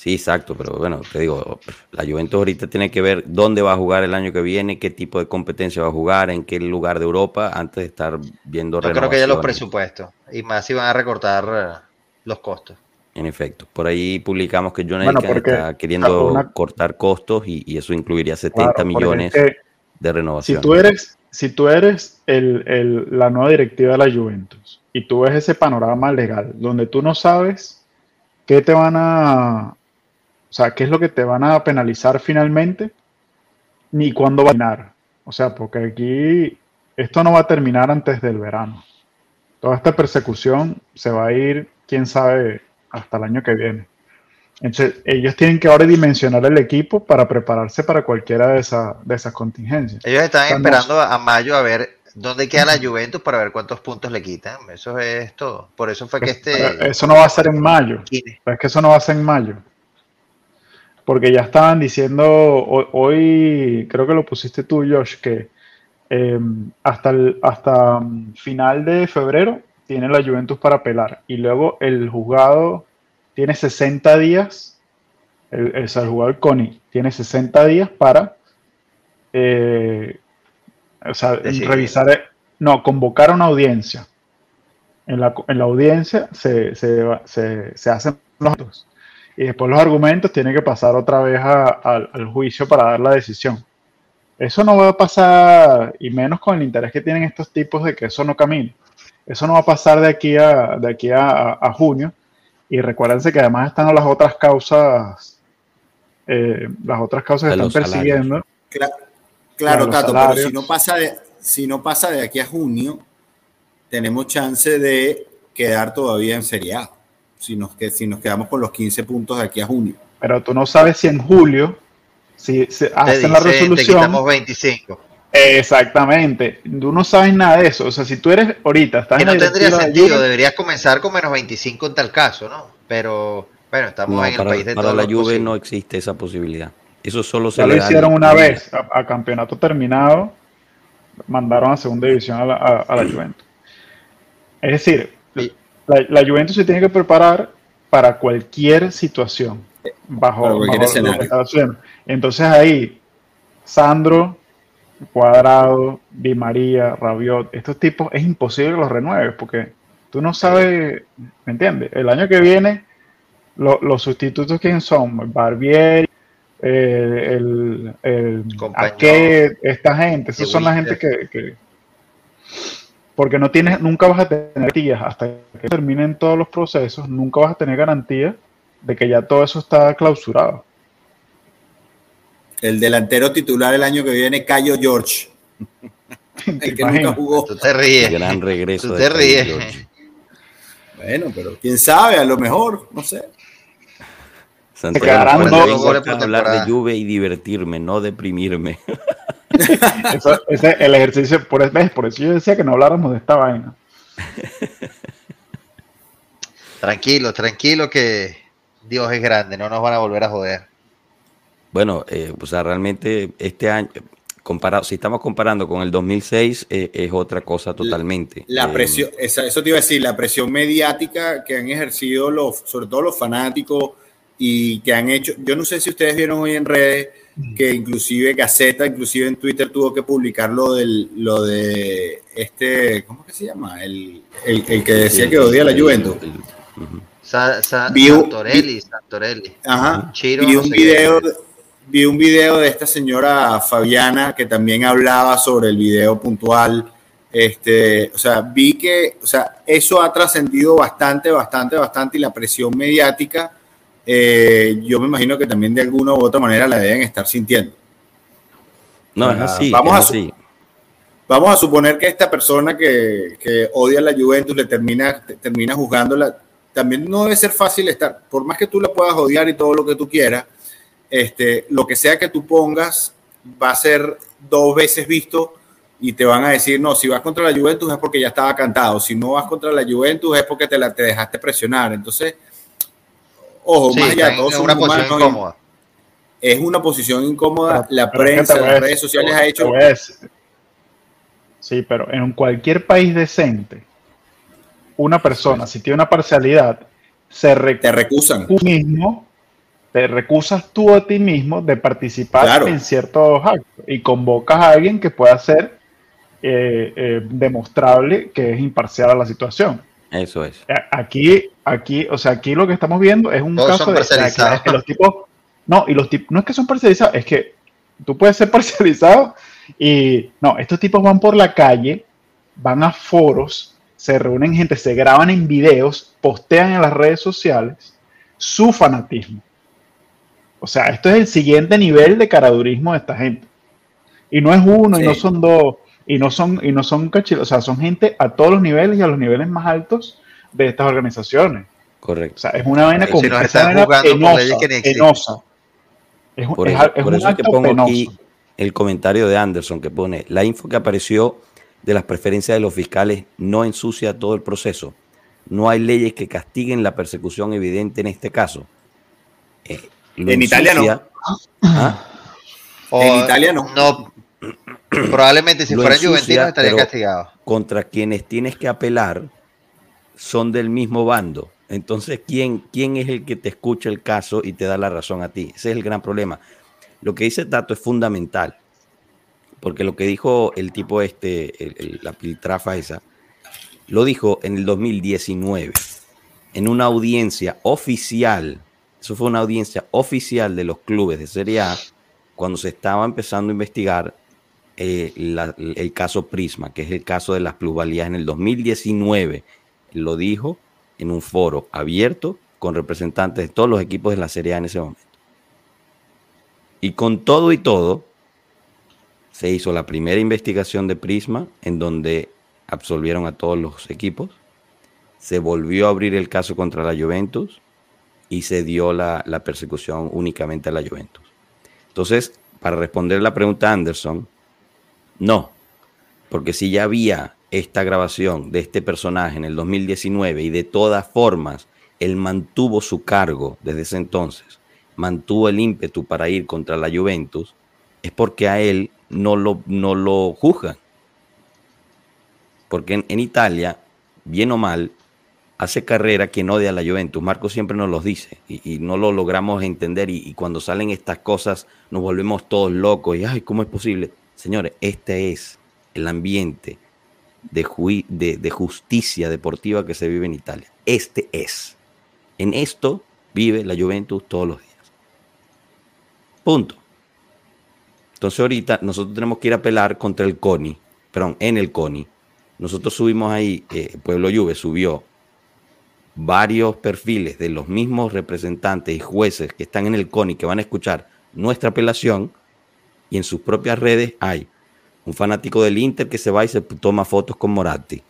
Sí, exacto, pero bueno, te digo, la Juventus ahorita tiene que ver dónde va a jugar el año que viene, qué tipo de competencia va a jugar, en qué lugar de Europa, antes de estar viendo Yo creo que ya los presupuestos, y más si van a recortar eh, los costos. En efecto, por ahí publicamos que John está queriendo cortar costos y, eso incluiría 70 millones de renovación. Si tú eres, si tú eres el, la nueva directiva de la Juventus y tú ves ese panorama legal donde tú no sabes qué te van a, o sea, qué es lo que te van a penalizar finalmente, ni cuándo va a terminar. O sea, porque aquí esto no va a terminar antes del verano. Toda esta persecución se va a ir, quién sabe, hasta el año que viene. Entonces, ellos tienen que ahora dimensionar el equipo para prepararse para cualquiera de, de esas contingencias. Ellos están esperando a mayo a ver dónde queda la Juventus para ver cuántos puntos le quitan. Eso es todo. Por eso fue que este. Eso no va a ser en mayo. Es que eso no va a ser en mayo porque ya estaban diciendo, hoy, creo que lo pusiste tú, Josh, que em, hasta, el, hasta mm, final de febrero tiene la Juventus para apelar y luego el juzgado tiene 60 días, el, el, jugador Connie tiene 60 días para eh, revisar, no, convocar una audiencia. En la, en la audiencia se, se, se, se hacen los y después los argumentos tienen que pasar otra vez al juicio para dar la decisión. Eso no va a pasar, y menos con el interés que tienen estos tipos de que eso no camine. Eso no va a pasar de aquí a, de aquí a, junio. Y recuérdense que además están las otras causas, eh, las otras causas que están persiguiendo. Claro, Tato, pero si no, pasa de, si no pasa de aquí a junio, tenemos chance de quedar todavía en Serie A si nos, que, si nos quedamos con los 15 puntos de aquí a junio. Pero tú no sabes si en julio, si se hacen la resolución. Te 25. Exactamente. Tú no sabes nada de eso. O sea, si tú eres ahorita, estás que no tendría sentido. Deberías comenzar con menos 25 en tal caso, ¿no? Pero Bueno, estamos en el país de Para la Juve no existe esa posibilidad. Eso solo se ya lo hicieron una vez, a, campeonato terminado, mandaron a segunda división a la, a, la Juventus. Es decir, la, la, Juventus se tiene que preparar para cualquier situación, bajo, cualquier escenario. Entonces ahí, Sandro, Cuadrado, Di María, Rabiot, estos tipos es imposible que los renueves porque tú no sabes, ¿me entiendes? El año que viene, los sustitutos, ¿quién son? Barbieri, eh, el, el esta gente, esas son la gente que, porque no tienes, nunca vas a tener garantías hasta que terminen todos los procesos, nunca vas a tener garantía de que ya todo eso está clausurado. El delantero titular el año que viene, Cayo George. el que nunca jugó. Tú te ríes. Gran regreso. Tú te ríes. Bueno, pero quién sabe, a lo mejor, no sé. Santiago, hablar de lluvia y divertirme, no deprimirme. Eso, ese el ejercicio, por, por eso yo decía que no habláramos de esta vaina. Tranquilo, tranquilo que Dios es grande, no nos van a volver a joder. Bueno, eh, o sea, realmente este año, comparado, si estamos comparando con el 2006, eh, es otra cosa totalmente. La, eh, presión, eso te iba a decir, la presión mediática que han ejercido los, sobre todo los fanáticos y que han hecho, yo no sé si ustedes vieron hoy en redes que inclusive Gaceta, inclusive en Twitter tuvo que publicar lo, del, lo de este, ¿cómo que se llama? El, el, que decía que odia la Juventus. Santorelli, Santorelli. Ajá. vi un video vi un video de esta señora Fabiana que también hablaba sobre el video puntual. Este, o sea, vi que, o sea, eso ha trascendido bastante, bastante, bastante y la presión mediática, eh, yo me imagino que también de alguna u otra manera la deben estar sintiendo. No, es así. Vamos, a, vamos a suponer que esta persona que, que odia a la Juventus le termina, termina juzgándola. También no debe ser fácil estar, por más que tú la puedas odiar y todo lo que tú quieras, este, lo que sea que tú pongas va a ser dos veces visto y te van a decir, no, si vas contra la Juventus es porque ya estaba cantado, si no vas contra la Juventus es porque te, la, te dejaste presionar. Entonces, ojo, más allá, todos una posición incómoda. Es una posición incómoda, la prensa, las redes sociales ha hecho... Sí, pero en cualquier país decente, una persona, si tiene una parcialidad, se te recusan. Tú mismo te recusas tú a ti mismo de participar en ciertos actos y convocas a alguien que pueda ser eh, eh, demostrable que es imparcial a la situación. Eso es. Aquí, aquí, o sea, aquí lo que estamos viendo es un caso de que los tipos, no, y los tipos, no es que son parcializados, es que tú puedes ser parcializado y no, estos tipos van por la calle, van a foros, se reúnen gente, se graban en videos, postean en las redes sociales su fanatismo. O sea, esto es el siguiente nivel de caradurismo de esta gente. Y no es uno, y no son dos, y no son, y no son cachitos, o sea, son gente a todos los niveles y a los niveles más altos de estas organizaciones. Correcto. O sea, es una vaina como Es, por eso, que pongo aquí el comentario de Anderson que pone, la info que apareció de las preferencias de los fiscales no ensucia todo el proceso. No hay leyes que castiguen la persecución evidente en este caso. Eh, en Italia no. ¿Ah? en Italia no. No. Probablemente si fuera Juventino estaría castigado. Contra quienes tienes que apelar son del mismo bando. Entonces, ¿quién, ¿quién es el que te escucha el caso y te da la razón a ti? Ese es el gran problema. Lo que dice Tato es fundamental, porque lo que dijo el tipo este, la piltrafa esa, lo dijo en el 2019, en una audiencia oficial eso fue una audiencia oficial de los clubes de Serie A cuando se estaba empezando a investigar eh, el caso Prisma, que es el caso de las plusvalías en el 2019. Lo dijo en un foro abierto con representantes de todos los equipos de la Serie A en ese momento. Y con todo y todo, se hizo la primera investigación de Prisma en donde absolvieron a todos los equipos. Se volvió a abrir el caso contra la Juventus y se dio la, persecución únicamente a la Juventus. Entonces, para responder la pregunta Anderson, no, porque si ya había esta grabación de este personaje en el 2019 y de todas formas él mantuvo su cargo desde ese entonces, mantuvo el ímpetu para ir contra la Juventus, es porque a él no lo, no lo juzgan. Porque en, Italia, bien o mal, hace carrera quien odia a la Juventus. Marco siempre nos lo dice y, no lo logramos entender y, cuando salen estas cosas nos volvemos todos locos y, ay, ¿cómo es posible? Señores, este es el ambiente de, de justicia deportiva que se vive en Italia. Este es. En esto vive la Juventus todos los días. Punto. Entonces ahorita nosotros tenemos que ir a pelar contra el CONI, perdón, en el CONI. Nosotros subimos ahí, eh, Pueblo Juve subió varios perfiles de los mismos representantes y jueces que están en el CONI que van a escuchar nuestra apelación y en sus propias redes hay un fanático del Inter que se va y se toma fotos con Moratti,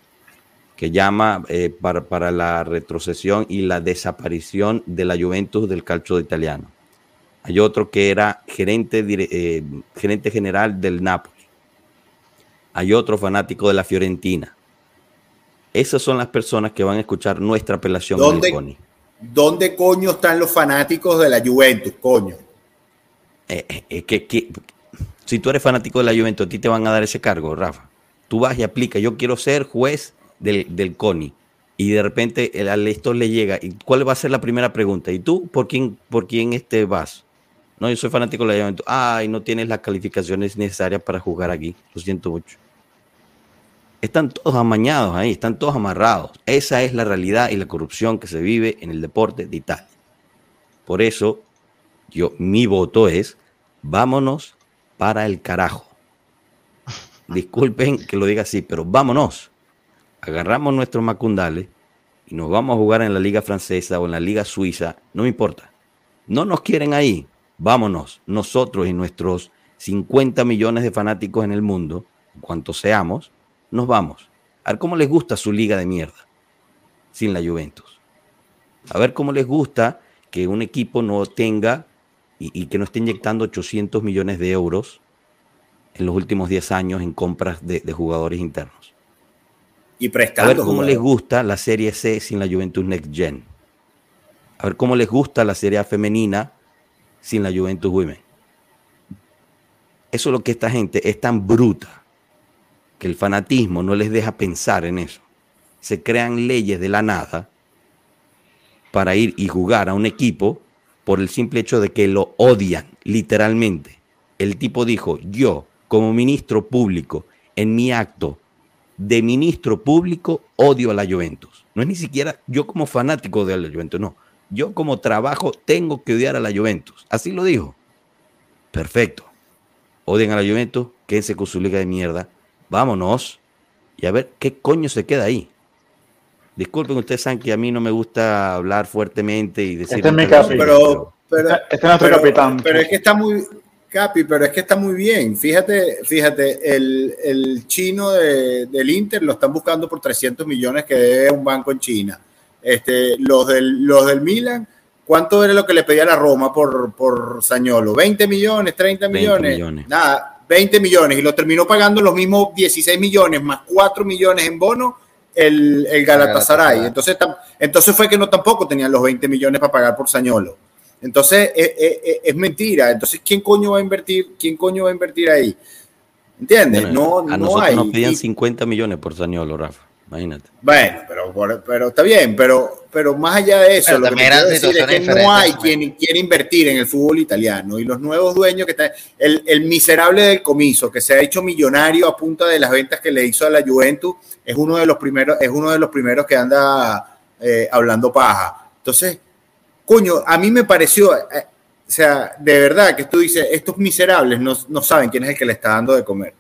que llama eh, para, para, la retrocesión y la desaparición de la Juventus del calcio italiano. Hay otro que era gerente, eh, gerente general del Napoli. Hay otro fanático de la Fiorentina. Esas son las personas que van a escuchar nuestra apelación. ¿Dónde, ¿dónde coño están los fanáticos de la Juventus, coño? Eh, eh, que, si tú eres fanático de la Juventus, a ti te van a dar ese cargo, Rafa. Tú vas y aplicas, yo quiero ser juez del, del CONI. Y de repente esto le llega. ¿Y cuál va a ser la primera pregunta? ¿Y tú por quién, por quién este vas? No, yo soy fanático de la Juventus. Ay, no tienes las calificaciones necesarias para jugar aquí. Lo siento mucho. Están todos amañados ahí, están todos amarrados. Esa es la realidad y la corrupción que se vive en el deporte de Italia. Por eso, yo, mi voto es, vámonos para el carajo. Disculpen que lo diga así, pero vámonos. Agarramos nuestros macundales y nos vamos a jugar en la liga francesa o en la liga suiza, no me importa. No nos quieren ahí, vámonos, nosotros y nuestros 50 millones de fanáticos en el mundo, cuantos seamos, nos vamos. A ver cómo les gusta su liga de mierda sin la Juventus. A ver cómo les gusta que un equipo no tenga y, que no esté inyectando 800 millones de euros en los últimos 10 años en compras de, jugadores internos. Y prestando. A ver cómo les gusta la Serie C sin la Juventus Next Gen. A ver cómo les gusta la Serie A femenina sin la Juventus Women. Eso es lo que esta gente es tan bruta que el fanatismo no les deja pensar en eso. Se crean leyes de la nada para ir y jugar a un equipo por el simple hecho de que lo odian, literalmente. El tipo dijo, yo como ministro público, en mi acto de ministro público, odio a la Juventus. No es ni siquiera yo como fanático de la Juventus, no yo como trabajo tengo que odiar a la Juventus. Así lo dijo. Perfecto. Odien a la Juventus, quédense con su liga de mierda. Vámonos y a ver qué coño se queda ahí. Disculpen, ustedes saben que a mí no me gusta hablar fuertemente y decir. Este es mi capi, pero, este es nuestro capitán. Pero es que está muy. Capi, pero es que está muy bien. Fíjate, fíjate, el, chino del Inter lo están buscando por 300 millones que debe un banco en China este, los, del, los del Milan, ¿cuánto era lo que le pedía la Roma por, por Sañolo? ¿20 millones? ¿30 millones? Nada, 20 millones. Y lo terminó pagando los mismos 16 millones más 4 millones en bono el, el Galatasaray. Entonces, entonces fue que no tampoco tenían los 20 millones para pagar por Sañolo. Entonces es, es, mentira. Entonces, ¿quién coño va a invertir? ¿Quién coño va a invertir ahí? ¿Entiendes? no, a no hay. nos pedían 50 millones por Sañolo, Rafa. Imagínate. Bueno, pero, pero está bien, pero, pero más allá de eso, lo que quiero decir es que no hay quien quiere invertir en el fútbol italiano y los nuevos dueños que están, el, el, miserable del comiso que se ha hecho millonario a punta de las ventas que le hizo a la Juventus es uno de los primeros, es uno de los primeros que anda eh, hablando paja. Entonces, coño, a mí me pareció, eh, o sea, de verdad que tú dices, estos miserables no, no saben quién es el que le está dando de comer.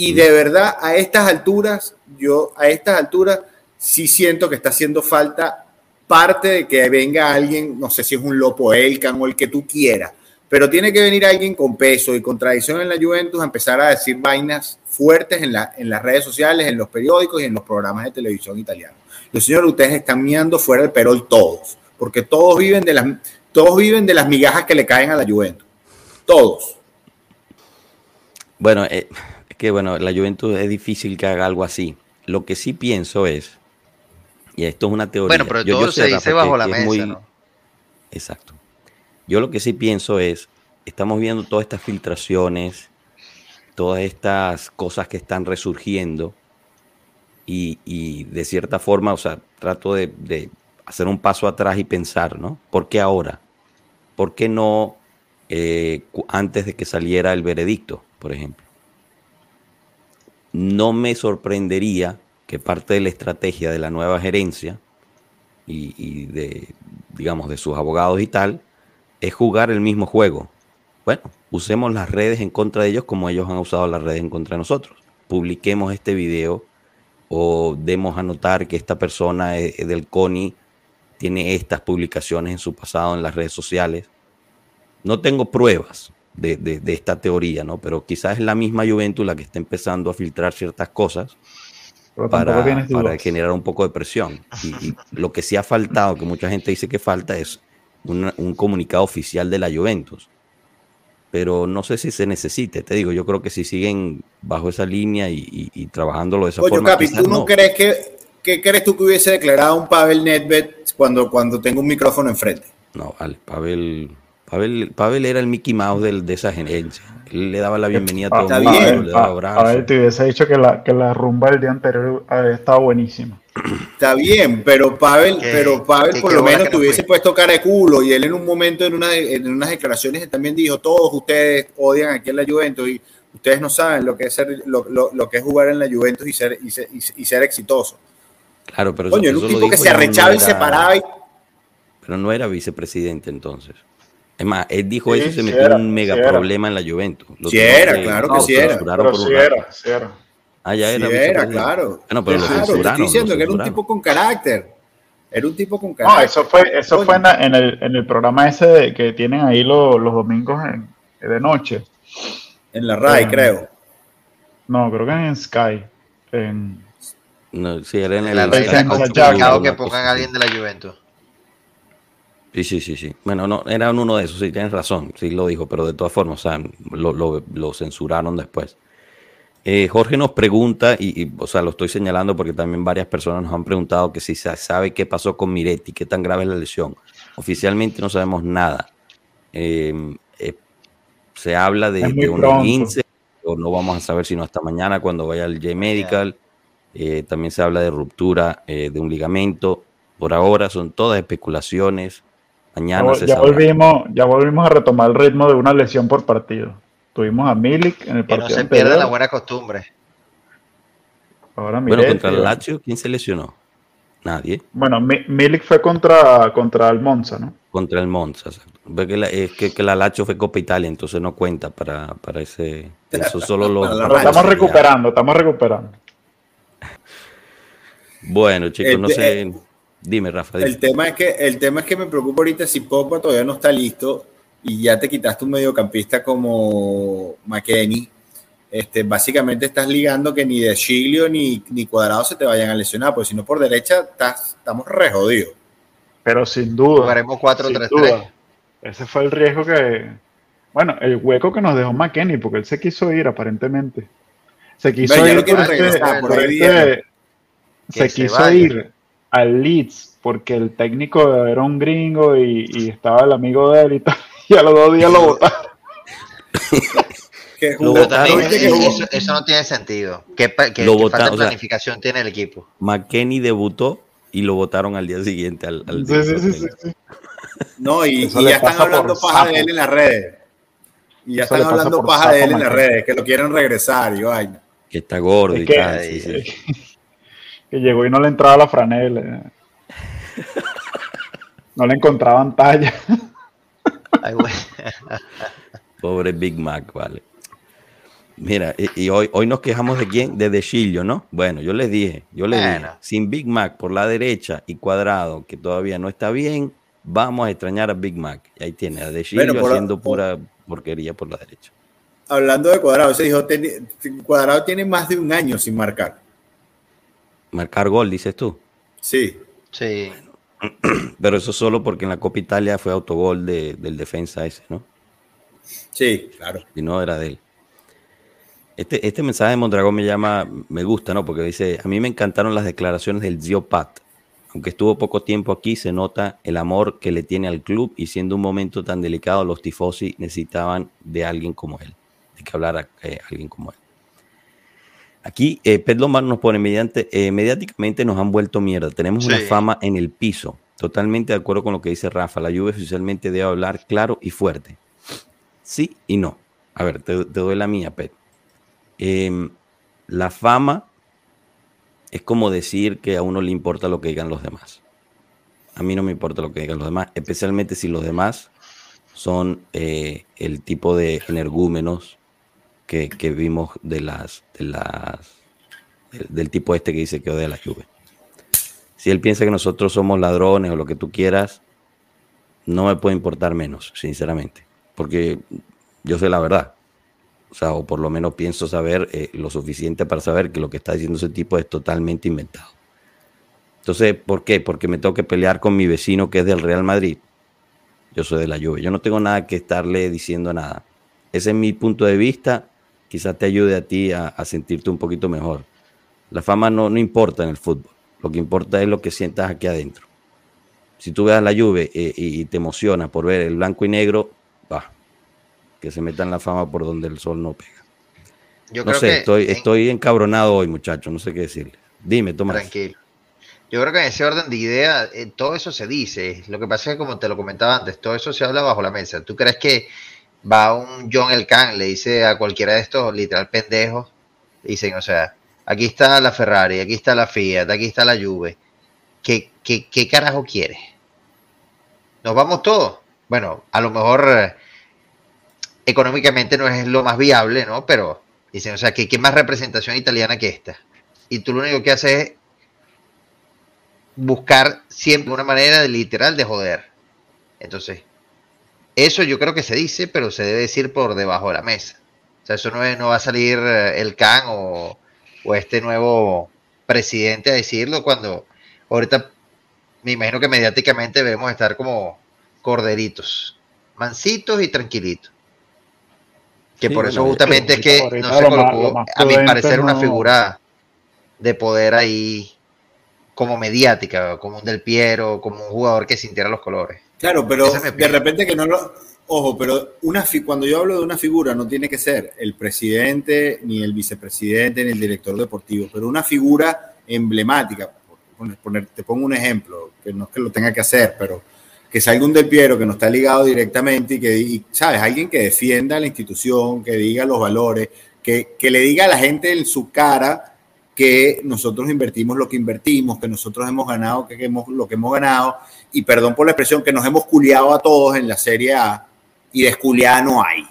Y de verdad, a estas alturas, yo a estas alturas sí siento que está haciendo falta parte de que venga alguien, no sé si es un Lopo Elcan o el que tú quieras, pero tiene que venir alguien con peso y con tradición en la Juventus a empezar a decir vainas fuertes en, la, en las redes sociales, en los periódicos y en los programas de televisión italianos. Los señores, ustedes están mirando fuera del perol todos, porque todos viven de las, todos viven de las migajas que le caen a la Juventus. Todos. Bueno, eh, que, bueno, la Juventus es difícil que haga algo así. Lo que sí pienso es y esto es una teoría. Bueno, pero todo se dice bajo la mesa. Exacto. Yo lo que sí pienso es, estamos viendo todas estas filtraciones, todas estas cosas que están resurgiendo y, de cierta forma, o sea, trato de, hacer un paso atrás y pensar, ¿no? ¿Por qué ahora? ¿Por qué no eh, antes de que saliera el veredicto, por ejemplo? No me sorprendería que parte de la estrategia de la nueva gerencia y, de, digamos, de sus abogados y tal, es jugar el mismo juego. Bueno, usemos las redes en contra de ellos como ellos han usado las redes en contra de nosotros. Publiquemos este video o demos a notar que esta persona del CONI tiene estas publicaciones en su pasado en las redes sociales. No tengo pruebas de, de esta teoría, ¿no? Pero quizás es la misma Juventus la que está empezando a filtrar ciertas cosas para, generar un poco de presión. Y, lo que sí ha faltado, que mucha gente dice que falta, es un comunicado oficial de la Juventus. Pero no sé si se necesite, te digo, yo creo que si siguen bajo esa línea y, trabajándolo de esa Oye, forma. Capi, ¿tú no, crees que, qué crees tú que hubiese declarado un Pavel Nedved cuando, cuando tengo un micrófono enfrente? No, vale, Pavel, Pavel, Pavel era el Mickey Mouse de esa gerencia le daba la bienvenida a todo el mundo, le daba A ver, te hubiese dicho que la, que la rumba del día anterior había estado buenísima. Está bien, pero Pavel, pero Pavel por lo menos te hubiese puesto cara de culo y él en un momento en, una, en unas declaraciones también dijo, todos ustedes odian aquí en la Juventus y ustedes no saben lo que es ser, lo, lo, que es jugar en la Juventus y ser, y ser, y ser exitoso. Claro, pero Coño, eso, un tipo que se arrechaba y se paraba y... Pero no era vicepresidente entonces. Es más, él dijo eso y se metió en un mega problema en la Juventus. sí era, claro que sí era. Pero sí era, sí era. Ah, ya era. Sí era, claro. Bueno, pero lo censuraron. Te estoy diciendo que era un tipo con carácter. Era un tipo con carácter. No, eso fue, eso fue en, el, en el programa ese que tienen ahí los, los domingos en, de noche. En la RAI, creo. No, creo que en Sky. En, no, sí, era en el. La RAI que pongan a alguien de la Juventus. Sí, sí, sí, sí. Bueno, no, era uno de esos, sí, tienes razón, sí lo dijo, pero de todas formas, o sea, lo, censuraron después. Eh, Jorge nos pregunta, y, o sea, lo estoy señalando porque también varias personas nos han preguntado que si se sabe qué pasó con Miretti, qué tan grave es la lesión. Oficialmente no sabemos nada. Eh, eh, se habla de, un 15, o no vamos a saber sino hasta mañana cuando vaya al J-Medical. también se habla de ruptura de un ligamento. Por ahora son todas especulaciones ya, volvimos, ya volvimos a retomar el ritmo de una lesión por partido. Tuvimos a Milik en el partido. Que no se pierda la buena costumbre. Ahora bueno, contra el Lazio, ¿quién se lesionó? Nadie. Bueno, Milik fue contra, contra el Monza, ¿no? Contra el Monza, exacto. es que, que, la Lazio fue Copa Italia, entonces no cuenta para, para ese. Eso solo lo. estamos recuperando, estamos recuperando. Bueno, chicos, no sé. Dime, Rafa. El, tema es que, el tema es que me preocupa ahorita si Pogba todavía no está listo y ya te quitaste un mediocampista como McKenny. Este, básicamente estás ligando que ni De Chilio ni, ni Cuadrado se te vayan a lesionar, porque si no por derecha estamos re jodidos. Pero sin duda. Jugaremos 4-3-3. Ese fue el riesgo que. Bueno, el hueco que nos dejó McKenny, porque él se quiso ir aparentemente. Se quiso ir. se quiso ir al Leeds porque el técnico era un gringo y, estaba el amigo de él y, tal, y a los dos días lo votaron. eso, no tiene sentido. ¿Qué, falta de planificación tiene el equipo? McKenny debutó y lo votaron al día siguiente. Al, no, y, ya están hablando paja de él en las redes. Y ya están hablando paja de él en las redes, que lo quieren regresar y Que está gordo y tal que llegó y no le entraba la franela. No le encontraban talla. Pobre Big Mac, vale. Mira, y, hoy, hoy nos quejamos de quién? De Dechillo, ¿no? Bueno, yo les dije, yo les dije, sin Big Mac por la derecha y cuadrado, que todavía no está bien, vamos a extrañar a Big Mac. Y ahí tiene a Dechillo haciendo pura porquería por la derecha. Hablando de cuadrado, se dijo, cuadrado tiene más de un año sin marcar. Marcar gol, dices tú. Sí. Sí. Pero eso solo porque en la Copa Italia fue autogol del defensa ese, ¿no? Sí, claro. Y no era de él. Este, este mensaje de Mondragón me llama, me gusta, ¿no? Porque dice, a mí me encantaron las declaraciones del Zio Pat. aunque estuvo poco tiempo aquí, se nota el amor que le tiene al club y siendo un momento tan delicado, los tifosi necesitaban de alguien como él, de que hablara eh, alguien como él. Aquí eh, Pet nos pone, mediante, eh, mediáticamente nos han vuelto mierda, tenemos una fama en el piso, totalmente de acuerdo con lo que dice Rafa, la lluvia oficialmente debe hablar claro y fuerte. Sí y no. A ver, te, doy la mía, Pet. Em, la fama es como decir que a uno le importa lo que digan los demás. A mí no me importa lo que digan los demás, especialmente si los demás son eh, el tipo de energúmenos que, vimos de las, de las del, tipo este que dice que odia la lluvia. Si él piensa que nosotros somos ladrones o lo que tú quieras, no me puede importar menos, sinceramente, porque yo sé la verdad. O sea, o por lo menos pienso saber eh, lo suficiente para saber que lo que está diciendo ese tipo es totalmente inventado. Entonces, ¿por qué? Porque me tengo que pelear con mi vecino que es del Real Madrid. Yo soy de la lluvia. Yo no tengo nada que estarle diciendo nada. Ese es mi punto de vista. Quizás te ayude a ti a, sentirte un poquito mejor. La fama no, no, importa en el fútbol. Lo que importa es lo que sientas aquí adentro. Si tú ves la lluvia eh, y, te emociona por ver el blanco y negro, va, que se metan la fama por donde el sol no pega. Yo no sé, estoy, estoy encabronado hoy, muchacho, no sé qué decirle. Dime, Tomás. Tranquilo. Yo creo que en ese orden de idea, eh, todo eso se dice. Lo que pasa es que, como te lo comentaba antes, todo eso se habla bajo la mesa. ¿Tú crees que va un John El Can, le dice a cualquiera de estos literal pendejos, dicen, o sea, aquí está la Ferrari, aquí está la Fiat, aquí está la Juve. ¿Qué, qué, qué carajo quiere? ¿Nos vamos todos? Bueno, a lo mejor eh, económicamente no es lo más viable, ¿no? Pero dicen, o sea, que qué más representación italiana que esta. Y tú lo único que haces es buscar siempre una manera de literal de joder. Entonces, eso yo creo que se dice, pero se debe decir por debajo de la mesa. O sea, eso no, es, no va a salir eh, el Can o, o este nuevo presidente a decirlo cuando ahorita me imagino que mediáticamente debemos estar como corderitos, mansitos y tranquilitos. Que por eso justamente es que no se colocó, a mi parecer, una figura de poder ahí como mediática, como un Del Piero, como un jugador que sintiera los colores. Claro, pero de repente que no lo... Ojo, pero una cuando yo hablo de una figura no tiene que ser el presidente, ni el vicepresidente, ni el director deportivo, pero una figura emblemática. te pongo un ejemplo, que no es que lo tenga que hacer, pero que salga un del Piero que no está ligado directamente y que, ¿sabes? Alguien que defienda la institución, que diga los valores, que, que, le diga a la gente en su cara que nosotros invertimos lo que invertimos, que nosotros hemos ganado que hemos, lo que hemos ganado, y perdón por la expresión, que nos hemos culiado a todos en la Serie A y de esculiada no hay.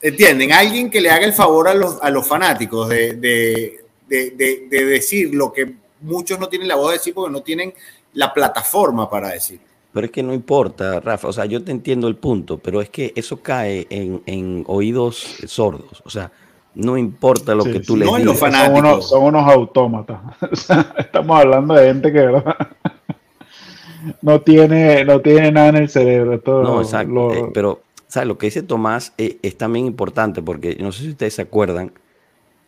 ¿Entienden? Alguien que le haga el favor a los, a los fanáticos de, de, de, de decir lo que muchos no tienen la voz de decir porque no tienen la plataforma para decir. Pero es que no importa, Rafa, o sea, yo te entiendo el punto, pero es que eso cae en, oídos sordos, o sea, no importa lo que tú le digas. Son unos, son unos autómatas. estamos hablando de gente que ¿verdad? no tiene, no tiene nada en el cerebro. Todo no, exacto. Eh, pero, ¿sabes? Lo que dice Tomás eh, es también importante porque no sé si ustedes se acuerdan,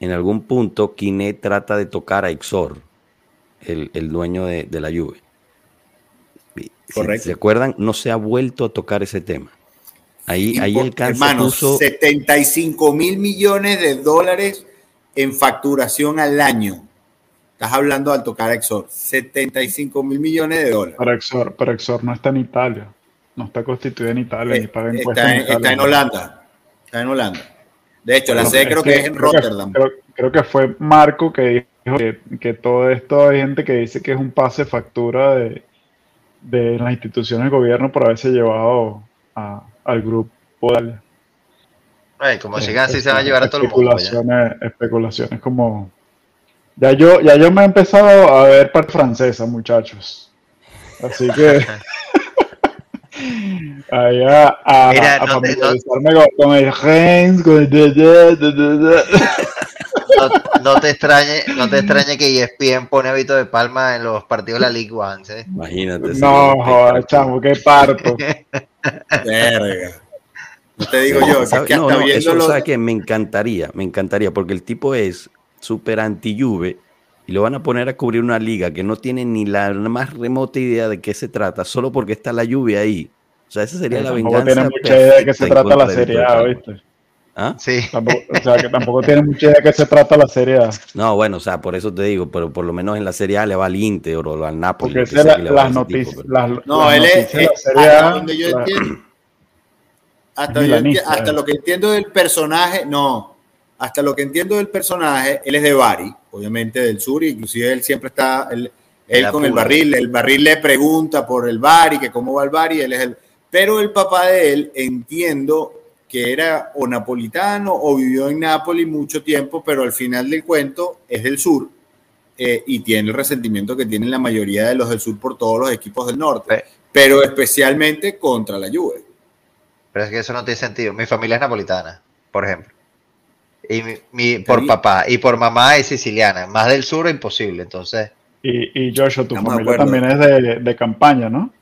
en algún punto Kiné trata de tocar a Exor, el, dueño de, de la lluvia Correcto. ¿Se acuerdan? No se ha vuelto a tocar ese tema. Ahí, ahí el cáncer puso... 75 mil millones de dólares en facturación al año. Estás hablando al tocar Exor. 75 mil millones de dólares. Para Exor, para Exor no está en Italia. No está constituida en Italia ni paga impuestos. Está, en, está en Holanda. Está en Holanda. De hecho, la sede creo que, es en Rotterdam. creo, que fue Marco que dijo que, que, todo esto hay gente que dice que es un pase factura de, de las instituciones del gobierno por haberse llevado al grupo. como sigan así, se va a llevar a todo el mundo. Especulaciones como. Ya yo, ya yo me he empezado a ver parte francesa, muchachos. Así que. allá a, a, no con, el Heinz, con el. no, te extrañe, no te extrañe que ESPN pone hábito de palma en los partidos de la League One. ¿sí? Imagínate. No, joder, chamo, qué parto. Verga. No te digo yo, que no, no, eso que me encantaría, me encantaría, porque el tipo es súper anti-Juve y lo van a poner a cubrir una liga que no tiene ni la más remota idea de qué se trata, solo porque está la lluvia ahí. O sea, esa sería la venganza. No tiene mucha idea de qué se trata la Serie A, ¿viste? ¿Ah? Sí. o sea, que tampoco tiene mucha idea de qué se trata la Serie A. No, bueno, o sea, por eso te digo, pero por lo menos en la Serie A le va al Inter o al Napoli. Porque es las noticias. no, él es. hasta donde yo entiendo. Hasta, lo que entiendo del personaje, no. Hasta lo que entiendo del personaje, él es de Bari obviamente del sur, inclusive él siempre está, él, con el barril, el barril le pregunta por el bar y que cómo va el bar y él es el... Pero el papá de él, entiendo que era o napolitano o vivió en Nápoles mucho tiempo, pero al final del cuento es del sur eh, y tiene el resentimiento que tienen la mayoría de los del sur por todos los equipos del norte, pero especialmente contra la Juve. Pero es que eso no tiene sentido. Mi familia es napolitana, por ejemplo. Y mi, por papá y por mamá es siciliana. Más del sur es imposible, entonces. Y, y Joshua, tu familia también es de, de, campaña, ¿no?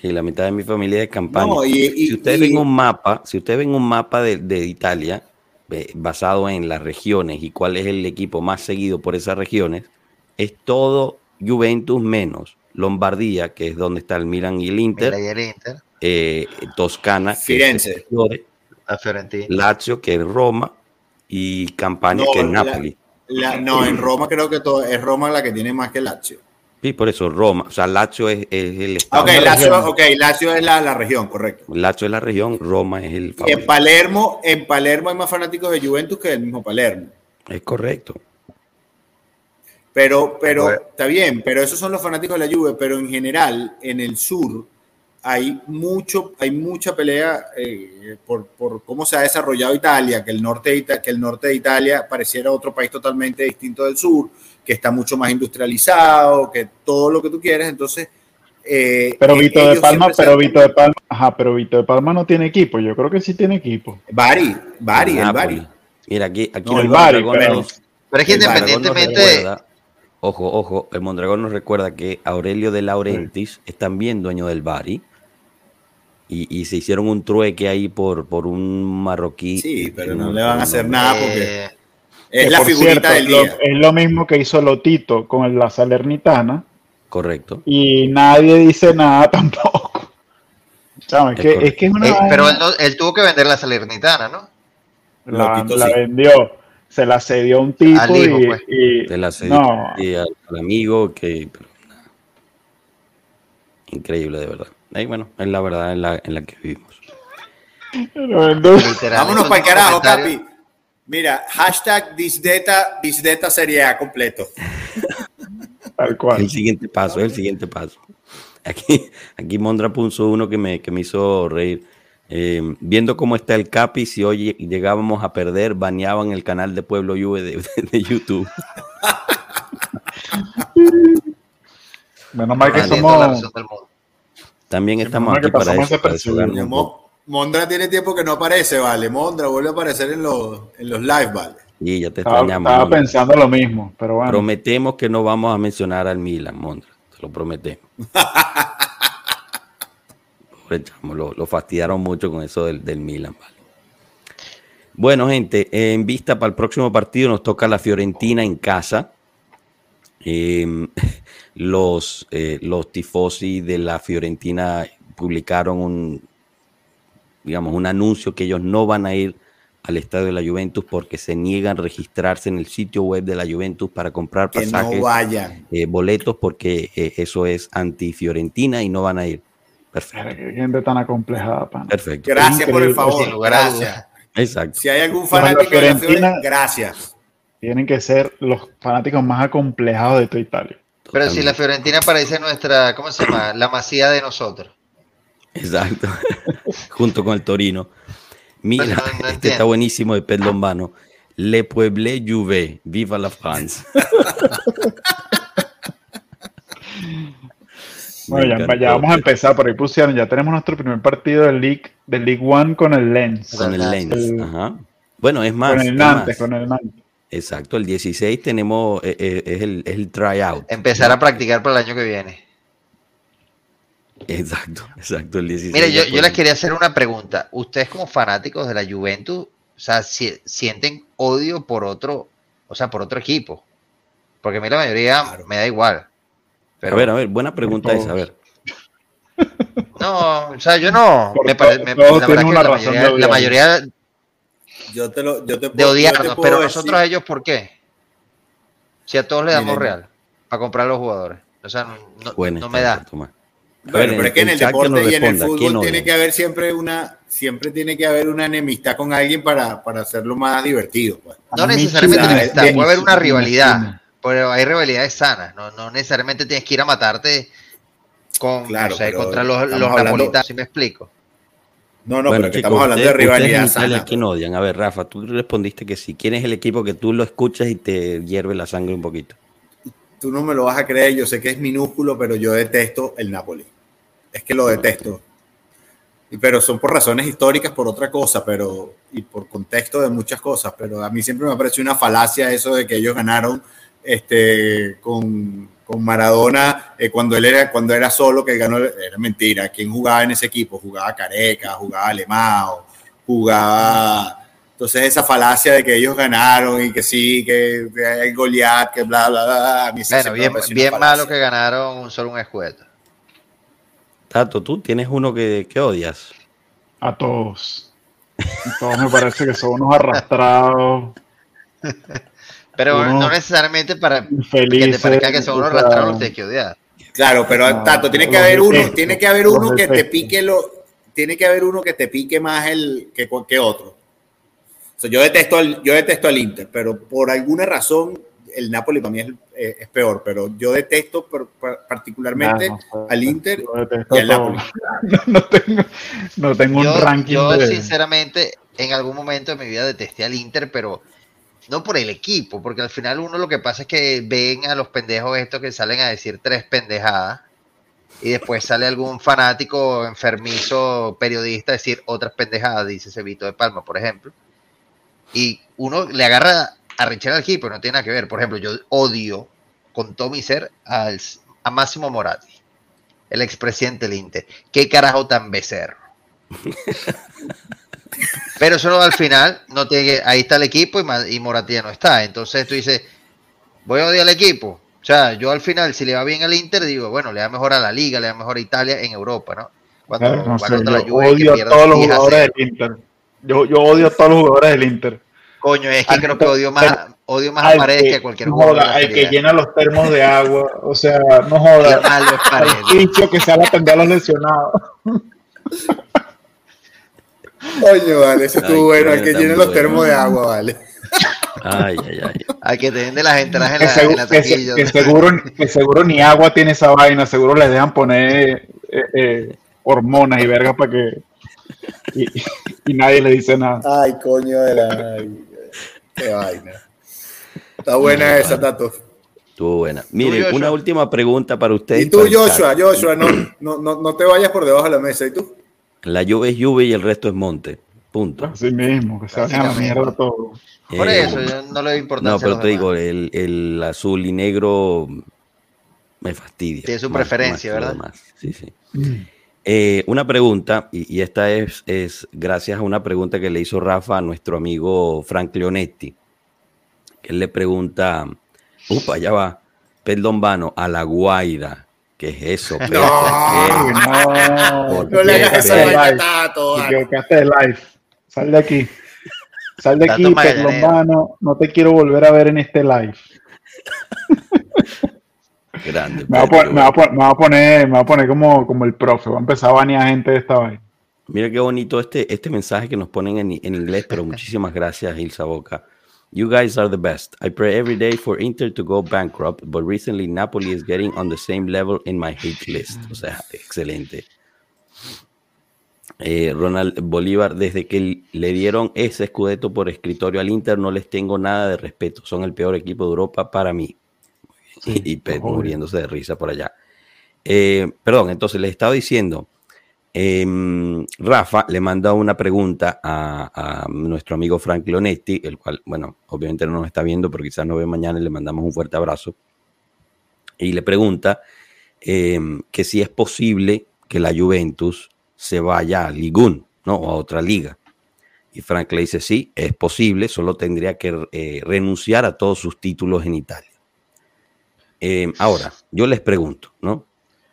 Sí, la mitad de mi familia es de campaña. si ustedes ven un mapa, si ustedes ven un mapa de, de Italia basado en las regiones y cuál es el equipo más seguido por esas regiones, es todo Juventus menos Lombardía, que es donde está el Milan y el Inter, eh, Toscana, Firenze, que es Lazio, que es Roma, y Campania que en Napoli. no, en Roma creo que todo, es Roma la que tiene más que Lazio. Sí, por eso Roma, o sea, Lazio es, el estado. Ok, Lazio, okay, Lazio es la, la, región, correcto. Lazio es la región, Roma es el En Palermo, en Palermo hay más fanáticos de Juventus que del mismo Palermo. Es correcto. Pero, pero, está bien, pero esos son los fanáticos de la Juve, pero en general, en el sur, hay, mucho, hay mucha pelea eh, por, por, cómo se ha desarrollado Italia, que el, norte de, que el norte de Italia pareciera otro país totalmente distinto del sur, que está mucho más industrializado, que todo lo que tú quieres, entonces... Eh, pero Vito de Palma, pero Vito de Palma, ajá, pero Vito de Palma no tiene equipo, yo creo que sí tiene equipo. Bari, Bari, el Bari. Mira, aquí, aquí el Bari, pero, pero, es que independientemente... Ojo, ojo, el Mondragón nos recuerda que Aurelio de Laurentiis es también dueño del Bari y, se hicieron un trueque ahí por, por un marroquí. Sí, pero no, le van a hacer nada porque es la figurita del día. es lo mismo que hizo Lotito con la Salernitana. Correcto. Y nadie dice nada tampoco. Es, que, es, que, es una. Eh, pero él, tuvo que vender la Salernitana, ¿no? La, vendió. Se la cedió a un tipo y, pues. Se la cedió al, amigo que. Increíble, de verdad. Ahí, bueno, es la verdad en la, en la que vivimos. Vámonos para el carajo, papi. Mira, hashtag Disdeta, Disdeta sería completo. Tal cual. El siguiente paso, el siguiente paso. Aquí, aquí Mondra puso uno que me, que me hizo reír. Eh, viendo cómo está el Capi, si hoy llegábamos a perder, baneaban el canal de Pueblo Juve de, de, YouTube. Menos mal que somos, también estamos aquí para eso. Mondra tiene tiempo que no aparece, vale. Mondra vuelve a aparecer en los, en los live, vale. Y ya te extrañamos. Estaba pensando lo mismo, pero bueno. Prometemos que no vamos a mencionar al Milan, Mondra. Te lo prometemos. lo, lo, fastidiaron mucho con eso del, del Milan, vale. Bueno, gente, en vista para el próximo partido nos toca la Fiorentina en casa. Eh, los, eh, los tifosi de la Fiorentina publicaron un, digamos, un anuncio que ellos no van a ir al estadio de la Juventus porque se niegan a registrarse en el sitio web de la Juventus para comprar pasajes, eh, boletos, porque eh, eso es anti-Fiorentina y no van a ir. Perfecto. Qué gente tan acomplejada, Perfecto. Gracias por el favor, gracias. Exacto. Si hay algún fanático de la Fiorentina, gracias. Tienen que ser los fanáticos más acomplejados de toda Italia. Pero si la Fiorentina parece nuestra, ¿cómo se llama? La masía de nosotros. Exacto. Junto con el Torino. Mira, este está buenísimo de Pet Lombano. Le Pueble Juve, viva la France. bueno, ya, vamos a empezar, por ahí pusieron, ya tenemos nuestro primer partido del League, del League One con el Lens. Con el Lens, ajá. Bueno, es más. Con el Nantes, con el Nantes. Exacto, el 16 tenemos, eh, eh, es, el, es el tryout. Empezar a practicar para el año que viene. Exacto, exacto, el 16. Mire, yo, les quería hacer una pregunta. Ustedes como fanáticos de la Juventus, o sea, sienten odio por otro, o sea, por otro equipo. Porque a mí la mayoría me da igual. Pero, a ver, a ver, buena pregunta esa, a ver. No, o sea, yo no. Me parece, la verdad que la mayoría, yo te lo, yo te de odiarnos, pero nosotros a ellos, ¿por qué? Si a todos le damos real para comprar a los jugadores. O sea, no, no me da. Bueno, pero es que en el deporte y en el fútbol tiene que haber siempre una, siempre tiene que haber una enemistad con alguien para, para hacerlo más divertido. Pues. No necesariamente enemistad, puede haber una rivalidad, pero hay rivalidades sanas. No, no necesariamente tienes que ir a matarte con, claro, contra los, los napolitanos, si me explico. No, no, pero estamos hablando de rivalidad sana. ¿Quién odian? A ver, Rafa, tú respondiste que sí. ¿Quién es el equipo que tú lo escuchas y te hierve la sangre un poquito? Tú no me lo vas a creer, yo sé que es minúsculo, pero yo detesto el Napoli. Es que lo detesto. Pero son por razones históricas, por otra cosa, pero y por contexto de muchas cosas. Pero a mí siempre me ha parecido una falacia eso de que ellos ganaron este, con, con Maradona eh, cuando él era cuando era solo que ganó era mentira quién jugaba en ese equipo jugaba Careca jugaba Alemao jugaba entonces esa falacia de que ellos ganaron y que sí que, hay Goliat que bla bla bla bueno, bien, bien malo que ganaron solo un escueto Tato tú tienes uno que, que odias. A todos. Todos me parece que son unos arrastrados. Pero no necesariamente para que te parezca que son unos rastrados los que odiar. Claro, pero ah, Tato, tiene que haber uno, tiene que haber uno que te pique lo, tiene que haber uno que te pique más el que, que otro. O sea, yo detesto al, yo detesto al Inter, pero por alguna razón el Napoli para mí es, eh, peor, pero yo detesto particularmente al Inter y al Napoli. no tengo, no tengo un ranking. Yo, sinceramente, en algún momento de mi vida detesté al Inter, pero no por el equipo, porque al final uno lo que pasa es que ven a los pendejos estos que salen a decir tres pendejadas y después sale algún fanático enfermizo periodista a decir otras pendejadas, dice Cevito de Palma, por ejemplo. Y uno le agarra a rechar al equipo, no tiene nada que ver. Por ejemplo, yo odio con todo mi ser al, a Máximo Moratti, el expresidente del Inter. ¿Qué carajo tan becerro? Pero solo al final, no tiene ahí está el equipo y, y Moratía no está. Entonces tú dices, voy a odiar al equipo. O sea, yo al final, si le va bien al Inter, digo, bueno, le da mejor a la Liga, le da mejor a Italia en Europa, ¿no? Cuando la yo odio a todos los jugadores del Inter. Yo, yo odio a todos los jugadores del Inter. Coño, es que creo que odio más, odio más a Paredes que, a cualquier jugador. el que llena los termos de agua, o sea, no joda. El dicho que sale a atender a los lesionados. Coño, vale, eso estuvo bueno. El que tiene los termos de agua, vale. Ay, ay, ay. Hay que tener de las entradas en la, que, en la que, seguro, que seguro ni agua tiene esa vaina, seguro le dejan poner eh, eh, hormonas y vergas para que. Y, nadie le dice nada. Ay, coño de la. qué vaina. Está buena esa, Tato. Estuvo buena. Mire, una última pregunta para usted. Y tú, Joshua, Joshua, no, no, no, no te vayas por debajo de la mesa. ¿Y tú? La lluvia es lluvia y el resto es monte. Punto. Así mismo, que se vayan a la mierda todo. Por eh, eso, yo no le doy importancia. No, pero te digo, el, el, azul y negro me fastidia. Tiene su preferencia, ¿verdad? Sí, sí. Mm. Eh, una pregunta, y, y, esta es, es gracias a una pregunta que le hizo Rafa a nuestro amigo Frank Leonetti. Él le pregunta, upa, ya va, perdón vano, a la Guaida, ¿Qué es eso? No, no, no le hagas esa vaina de live. Sal de aquí. Sal de aquí, hermano. No te quiero volver a ver en este live. Grande. Me va, a poner, me va a poner como, como el profe. Va a empezar a banear gente de esta vaina. Mira qué bonito este, este mensaje que nos ponen en, en inglés, pero muchísimas gracias, Ilsa Boca. You guys are the best. I pray every day for Inter to go bankrupt, but recently Napoli is getting on the same level in my hate list. O sea, excelente. Eh, Ronald Bolívar, desde que le dieron ese escudeto por escritorio al Inter, no les tengo nada de respeto. Son el peor equipo de Europa para mí. y Pep muriéndose de risa por allá. Eh, perdón, entonces les estaba diciendo Em, Rafa le manda una pregunta a, nuestro amigo Frank Leonetti, el cual, bueno, obviamente no nos está viendo, pero quizás nos ve mañana y le mandamos un fuerte abrazo. Y le pregunta em, que si es posible que la Juventus se vaya a Ligún, ¿no? O a otra liga. Y Frank le dice, sí, es posible, solo tendría que eh, renunciar a todos sus títulos en Italia. Eh, ahora, yo les pregunto, ¿no?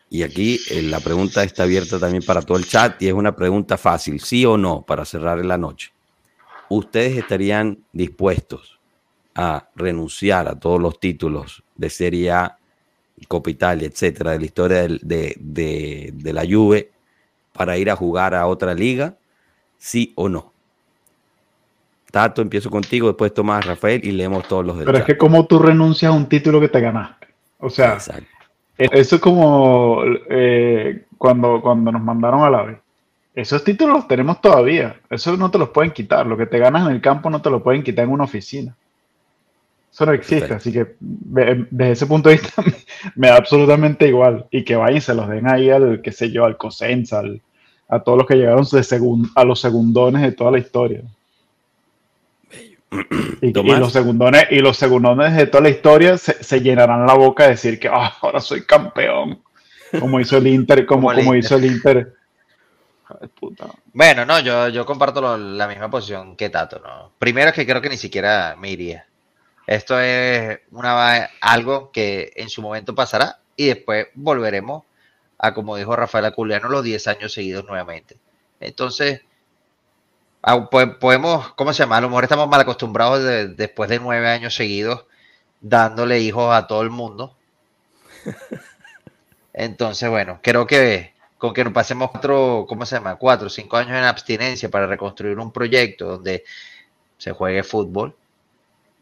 Y aquí eh, la pregunta está abierta también para todo el chat y es una pregunta fácil, sí o no, para cerrar la noche. ¿Ustedes estarían dispuestos a renunciar a todos los títulos de Serie A, Copa Italia, etcétera, de la historia de, de la Juve para ir a jugar a otra liga? ¿Sí o no? Tato, empiezo contigo, después Tomás, Rafael y leemos todos los demás. Pero es que como tú renuncias a un título que te ganaste. O sea, eso es como eh, cuando, cuando nos mandaron a la vez. Esos títulos los tenemos todavía. Eso no te los pueden quitar. Lo que te ganas en el campo no te lo pueden quitar en una oficina. Eso no existe. Así que desde ese punto de vista me da absolutamente igual. Y que vayan y se los den ahí al, qué sé yo, al Cosenza, a todos los que llegaron de a los segundones de toda la historia. Y, los segundones, y los segundones de toda la historia se, llenarán la boca de decir que ah, ahora soy campeón. Como hizo el Inter, como, como, hizo el Inter. Bueno, no, yo, yo comparto la misma posición que Tato, ¿no? Primero es que creo que ni siquiera me iría. Esto es una algo que en su momento pasará y después volveremos a, como dijo Rafael Aculiano, los 10 años seguidos nuevamente. Entonces, podemos, ¿cómo se llama? A lo mejor estamos mal acostumbrados después de nueve años seguidos dándole hijos a todo el mundo. Entonces, bueno, creo que con que nos pasemos cuatro, ¿cómo se llama? Cuatro, cinco años en abstinencia para reconstruir un proyecto donde se juegue fútbol,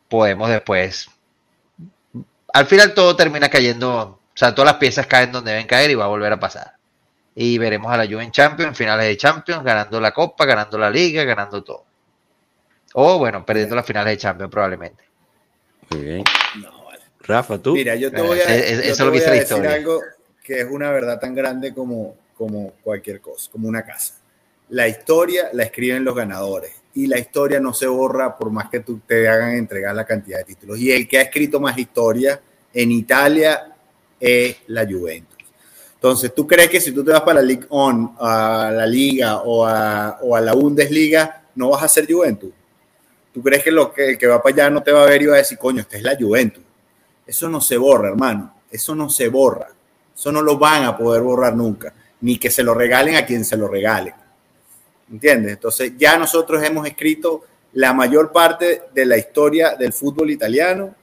podemos después. Al final todo termina cayendo, o sea, todas las piezas caen donde deben caer y va a volver a pasar y veremos a la Juve en Champions, finales de Champions, ganando la Copa, ganando la Liga, ganando todo. O bueno, perdiendo las finales de Champions probablemente. Muy bien. Rafa, tú. Mira, yo te voy a, decir algo que es una verdad tan grande como, como cualquier cosa, como una casa. La historia la escriben los ganadores y la historia no se borra por más que tú te hagan entregar la cantidad de títulos. Y el que ha escrito más historia en Italia es la Juventus. Entonces, ¿tú crees que si tú te vas para la League On, a la Liga o a, la Bundesliga, no vas a ser Juventus? ¿Tú crees que, lo que el que va para allá no te va a ver y va a decir, coño, esta es la Juventus? Eso no se borra, hermano. Eso no se borra. Eso no lo van a poder borrar nunca. Ni que se lo regalen a quien se lo regale. ¿Entiendes? Entonces, ya nosotros hemos escrito la mayor parte de la historia del fútbol italiano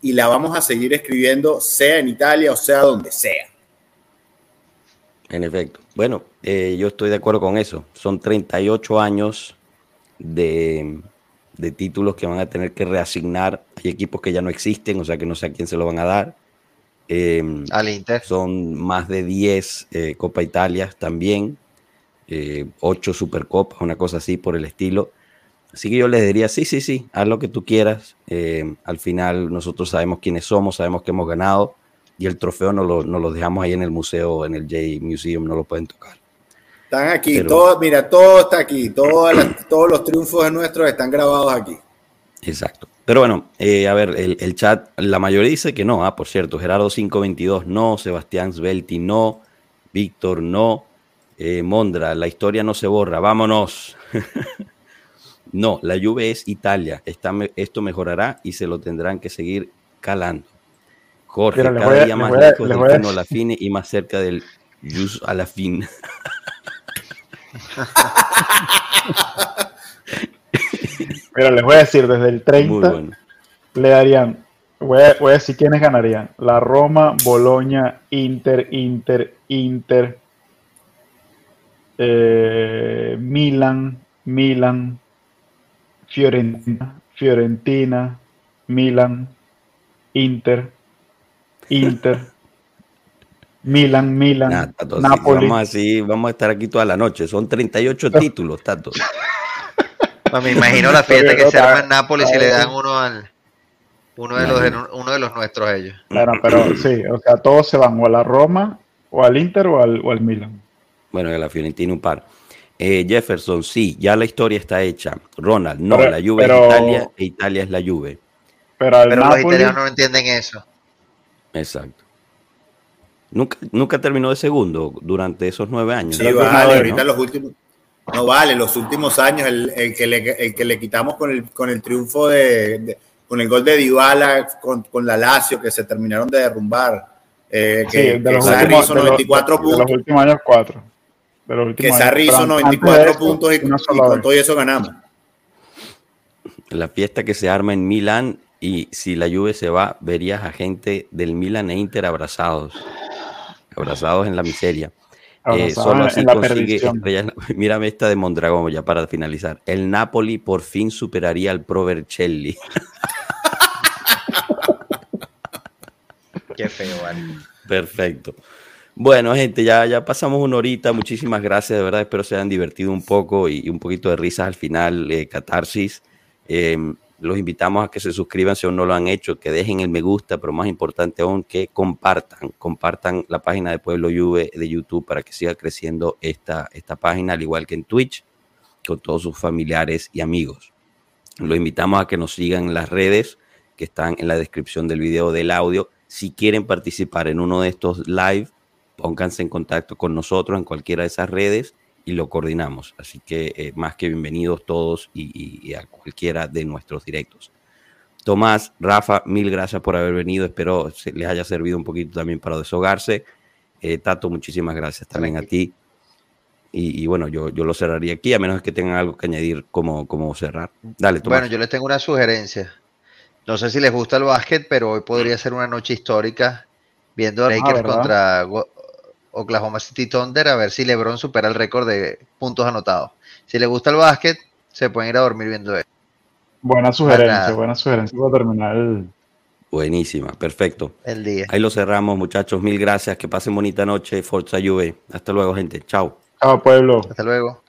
y la vamos a seguir escribiendo, sea en Italia o sea donde sea. En efecto. Bueno, eh, yo estoy de acuerdo con eso. Son 38 años de, títulos que van a tener que reasignar. Hay equipos que ya no existen, o sea que no sé a quién se lo van a dar. Em, Al Inter. Son más de 10 eh, Copa Italia también, eh, 8 Supercopas, una cosa así por el estilo. Así que yo les diría, sí, sí, sí, haz lo que tú quieras. Em, al final nosotros sabemos quiénes somos, sabemos que hemos ganado y el trofeo nos lo, lo, dejamos ahí en el museo, en el J Museum, no lo pueden tocar. Están aquí, todo, mira, todo está aquí, todos los triunfos de nuestros están grabados aquí. Exacto. Pero bueno, eh, a ver, el, chat, la mayoría dice que no, ah, por cierto, Gerardo 522 no, Sebastián Svelti no, Víctor no, eh, Mondra, la historia no se borra, vámonos. no, la lluvia es Italia, esto mejorará y se lo tendrán que seguir calando. Jorge, cada día más lejos del a la fin y más cerca del Jus a la fin. Mira, les voy a decir, desde el 30 le darían, voy a, decir quiénes ganarían. La Roma, Boloña, Inter, Inter, Inter, eh, Milan, Milan, Fiorentina, Fiorentina, Milan, Inter, Inter, Milan, Milan, Napoli. Vamos, así, vamos a estar aquí toda la noche. Son 38 títulos, Tato. me imagino la fiesta que se arma en Nápoles y le dan uno al uno de los uno de los nuestros ellos. Claro, pero sí, o sea, todos se van o a la Roma, o al Inter, o al, o al Milan. Bueno, a la Fiorentina un par. Eh, Jefferson, sí, ya la historia está hecha. Ronald, no, la Juve es Italia e Italia es la Juve. Pero, los italianos no entienden eso. Exacto. Nunca, nunca terminó de segundo durante esos nueve años. Sí, vale, ahorita los últimos. No vale, los últimos años, el, que, le, quitamos con el, con el triunfo de, con el gol de Dybala, con, con la Lazio, que se terminaron de derrumbar. Eh, que, de los últimos, 94 puntos. De los últimos años, 4. que Sarri hizo 94 puntos y, con todo eso ganamos. La fiesta que se arma en Milán y si la lluvia se va, verías a gente del Milan e Inter abrazados, abrazados en la miseria. Eh, solo así consigue Mírame esta de Mondragón, ya para finalizar. El Napoli por fin superaría al Pro Vercelli. Qué feo, vale. Perfecto. Bueno, gente, ya, ya pasamos una horita. Muchísimas gracias, de verdad. Espero se hayan divertido un poco y, un poquito de risas al final, eh, catarsis. Em, los invitamos a que se suscriban si aún no lo han hecho, que dejen el me gusta, pero más importante aún, que compartan, compartan la página de Pueblo Juve de YouTube para que siga creciendo esta, esta página, al igual que en Twitch, con todos sus familiares y amigos. Los invitamos a que nos sigan en las redes que están en la descripción del video del audio. Si quieren participar en uno de estos live, pónganse en contacto con nosotros en cualquiera de esas redes y lo coordinamos. Así que eh, más que bienvenidos todos y, a cualquiera de nuestros directos. Tomás, Rafa, mil gracias por haber venido. Espero se les haya servido un poquito también para deshogarse. Eh, Tato, muchísimas gracias también a ti. Y, bueno, yo, yo lo cerraría aquí, a menos que tengan algo que añadir como, como cerrar. Dale, Tomás. Bueno, yo les tengo una sugerencia. No sé si les gusta el básquet, pero hoy podría ser una noche histórica viendo a ah, Lakers contra Oklahoma City Thunder a ver si LeBron supera el récord de puntos anotados. Si le gusta el básquet, se pueden ir a dormir viendo eso. Buena sugerencia, buena sugerencia para terminar el... Buenísima, perfecto. El día. Ahí lo cerramos, muchachos. Mil gracias. Que pasen bonita noche. Forza Juve. Hasta luego, gente. Chao. Chao, pueblo. Hasta luego.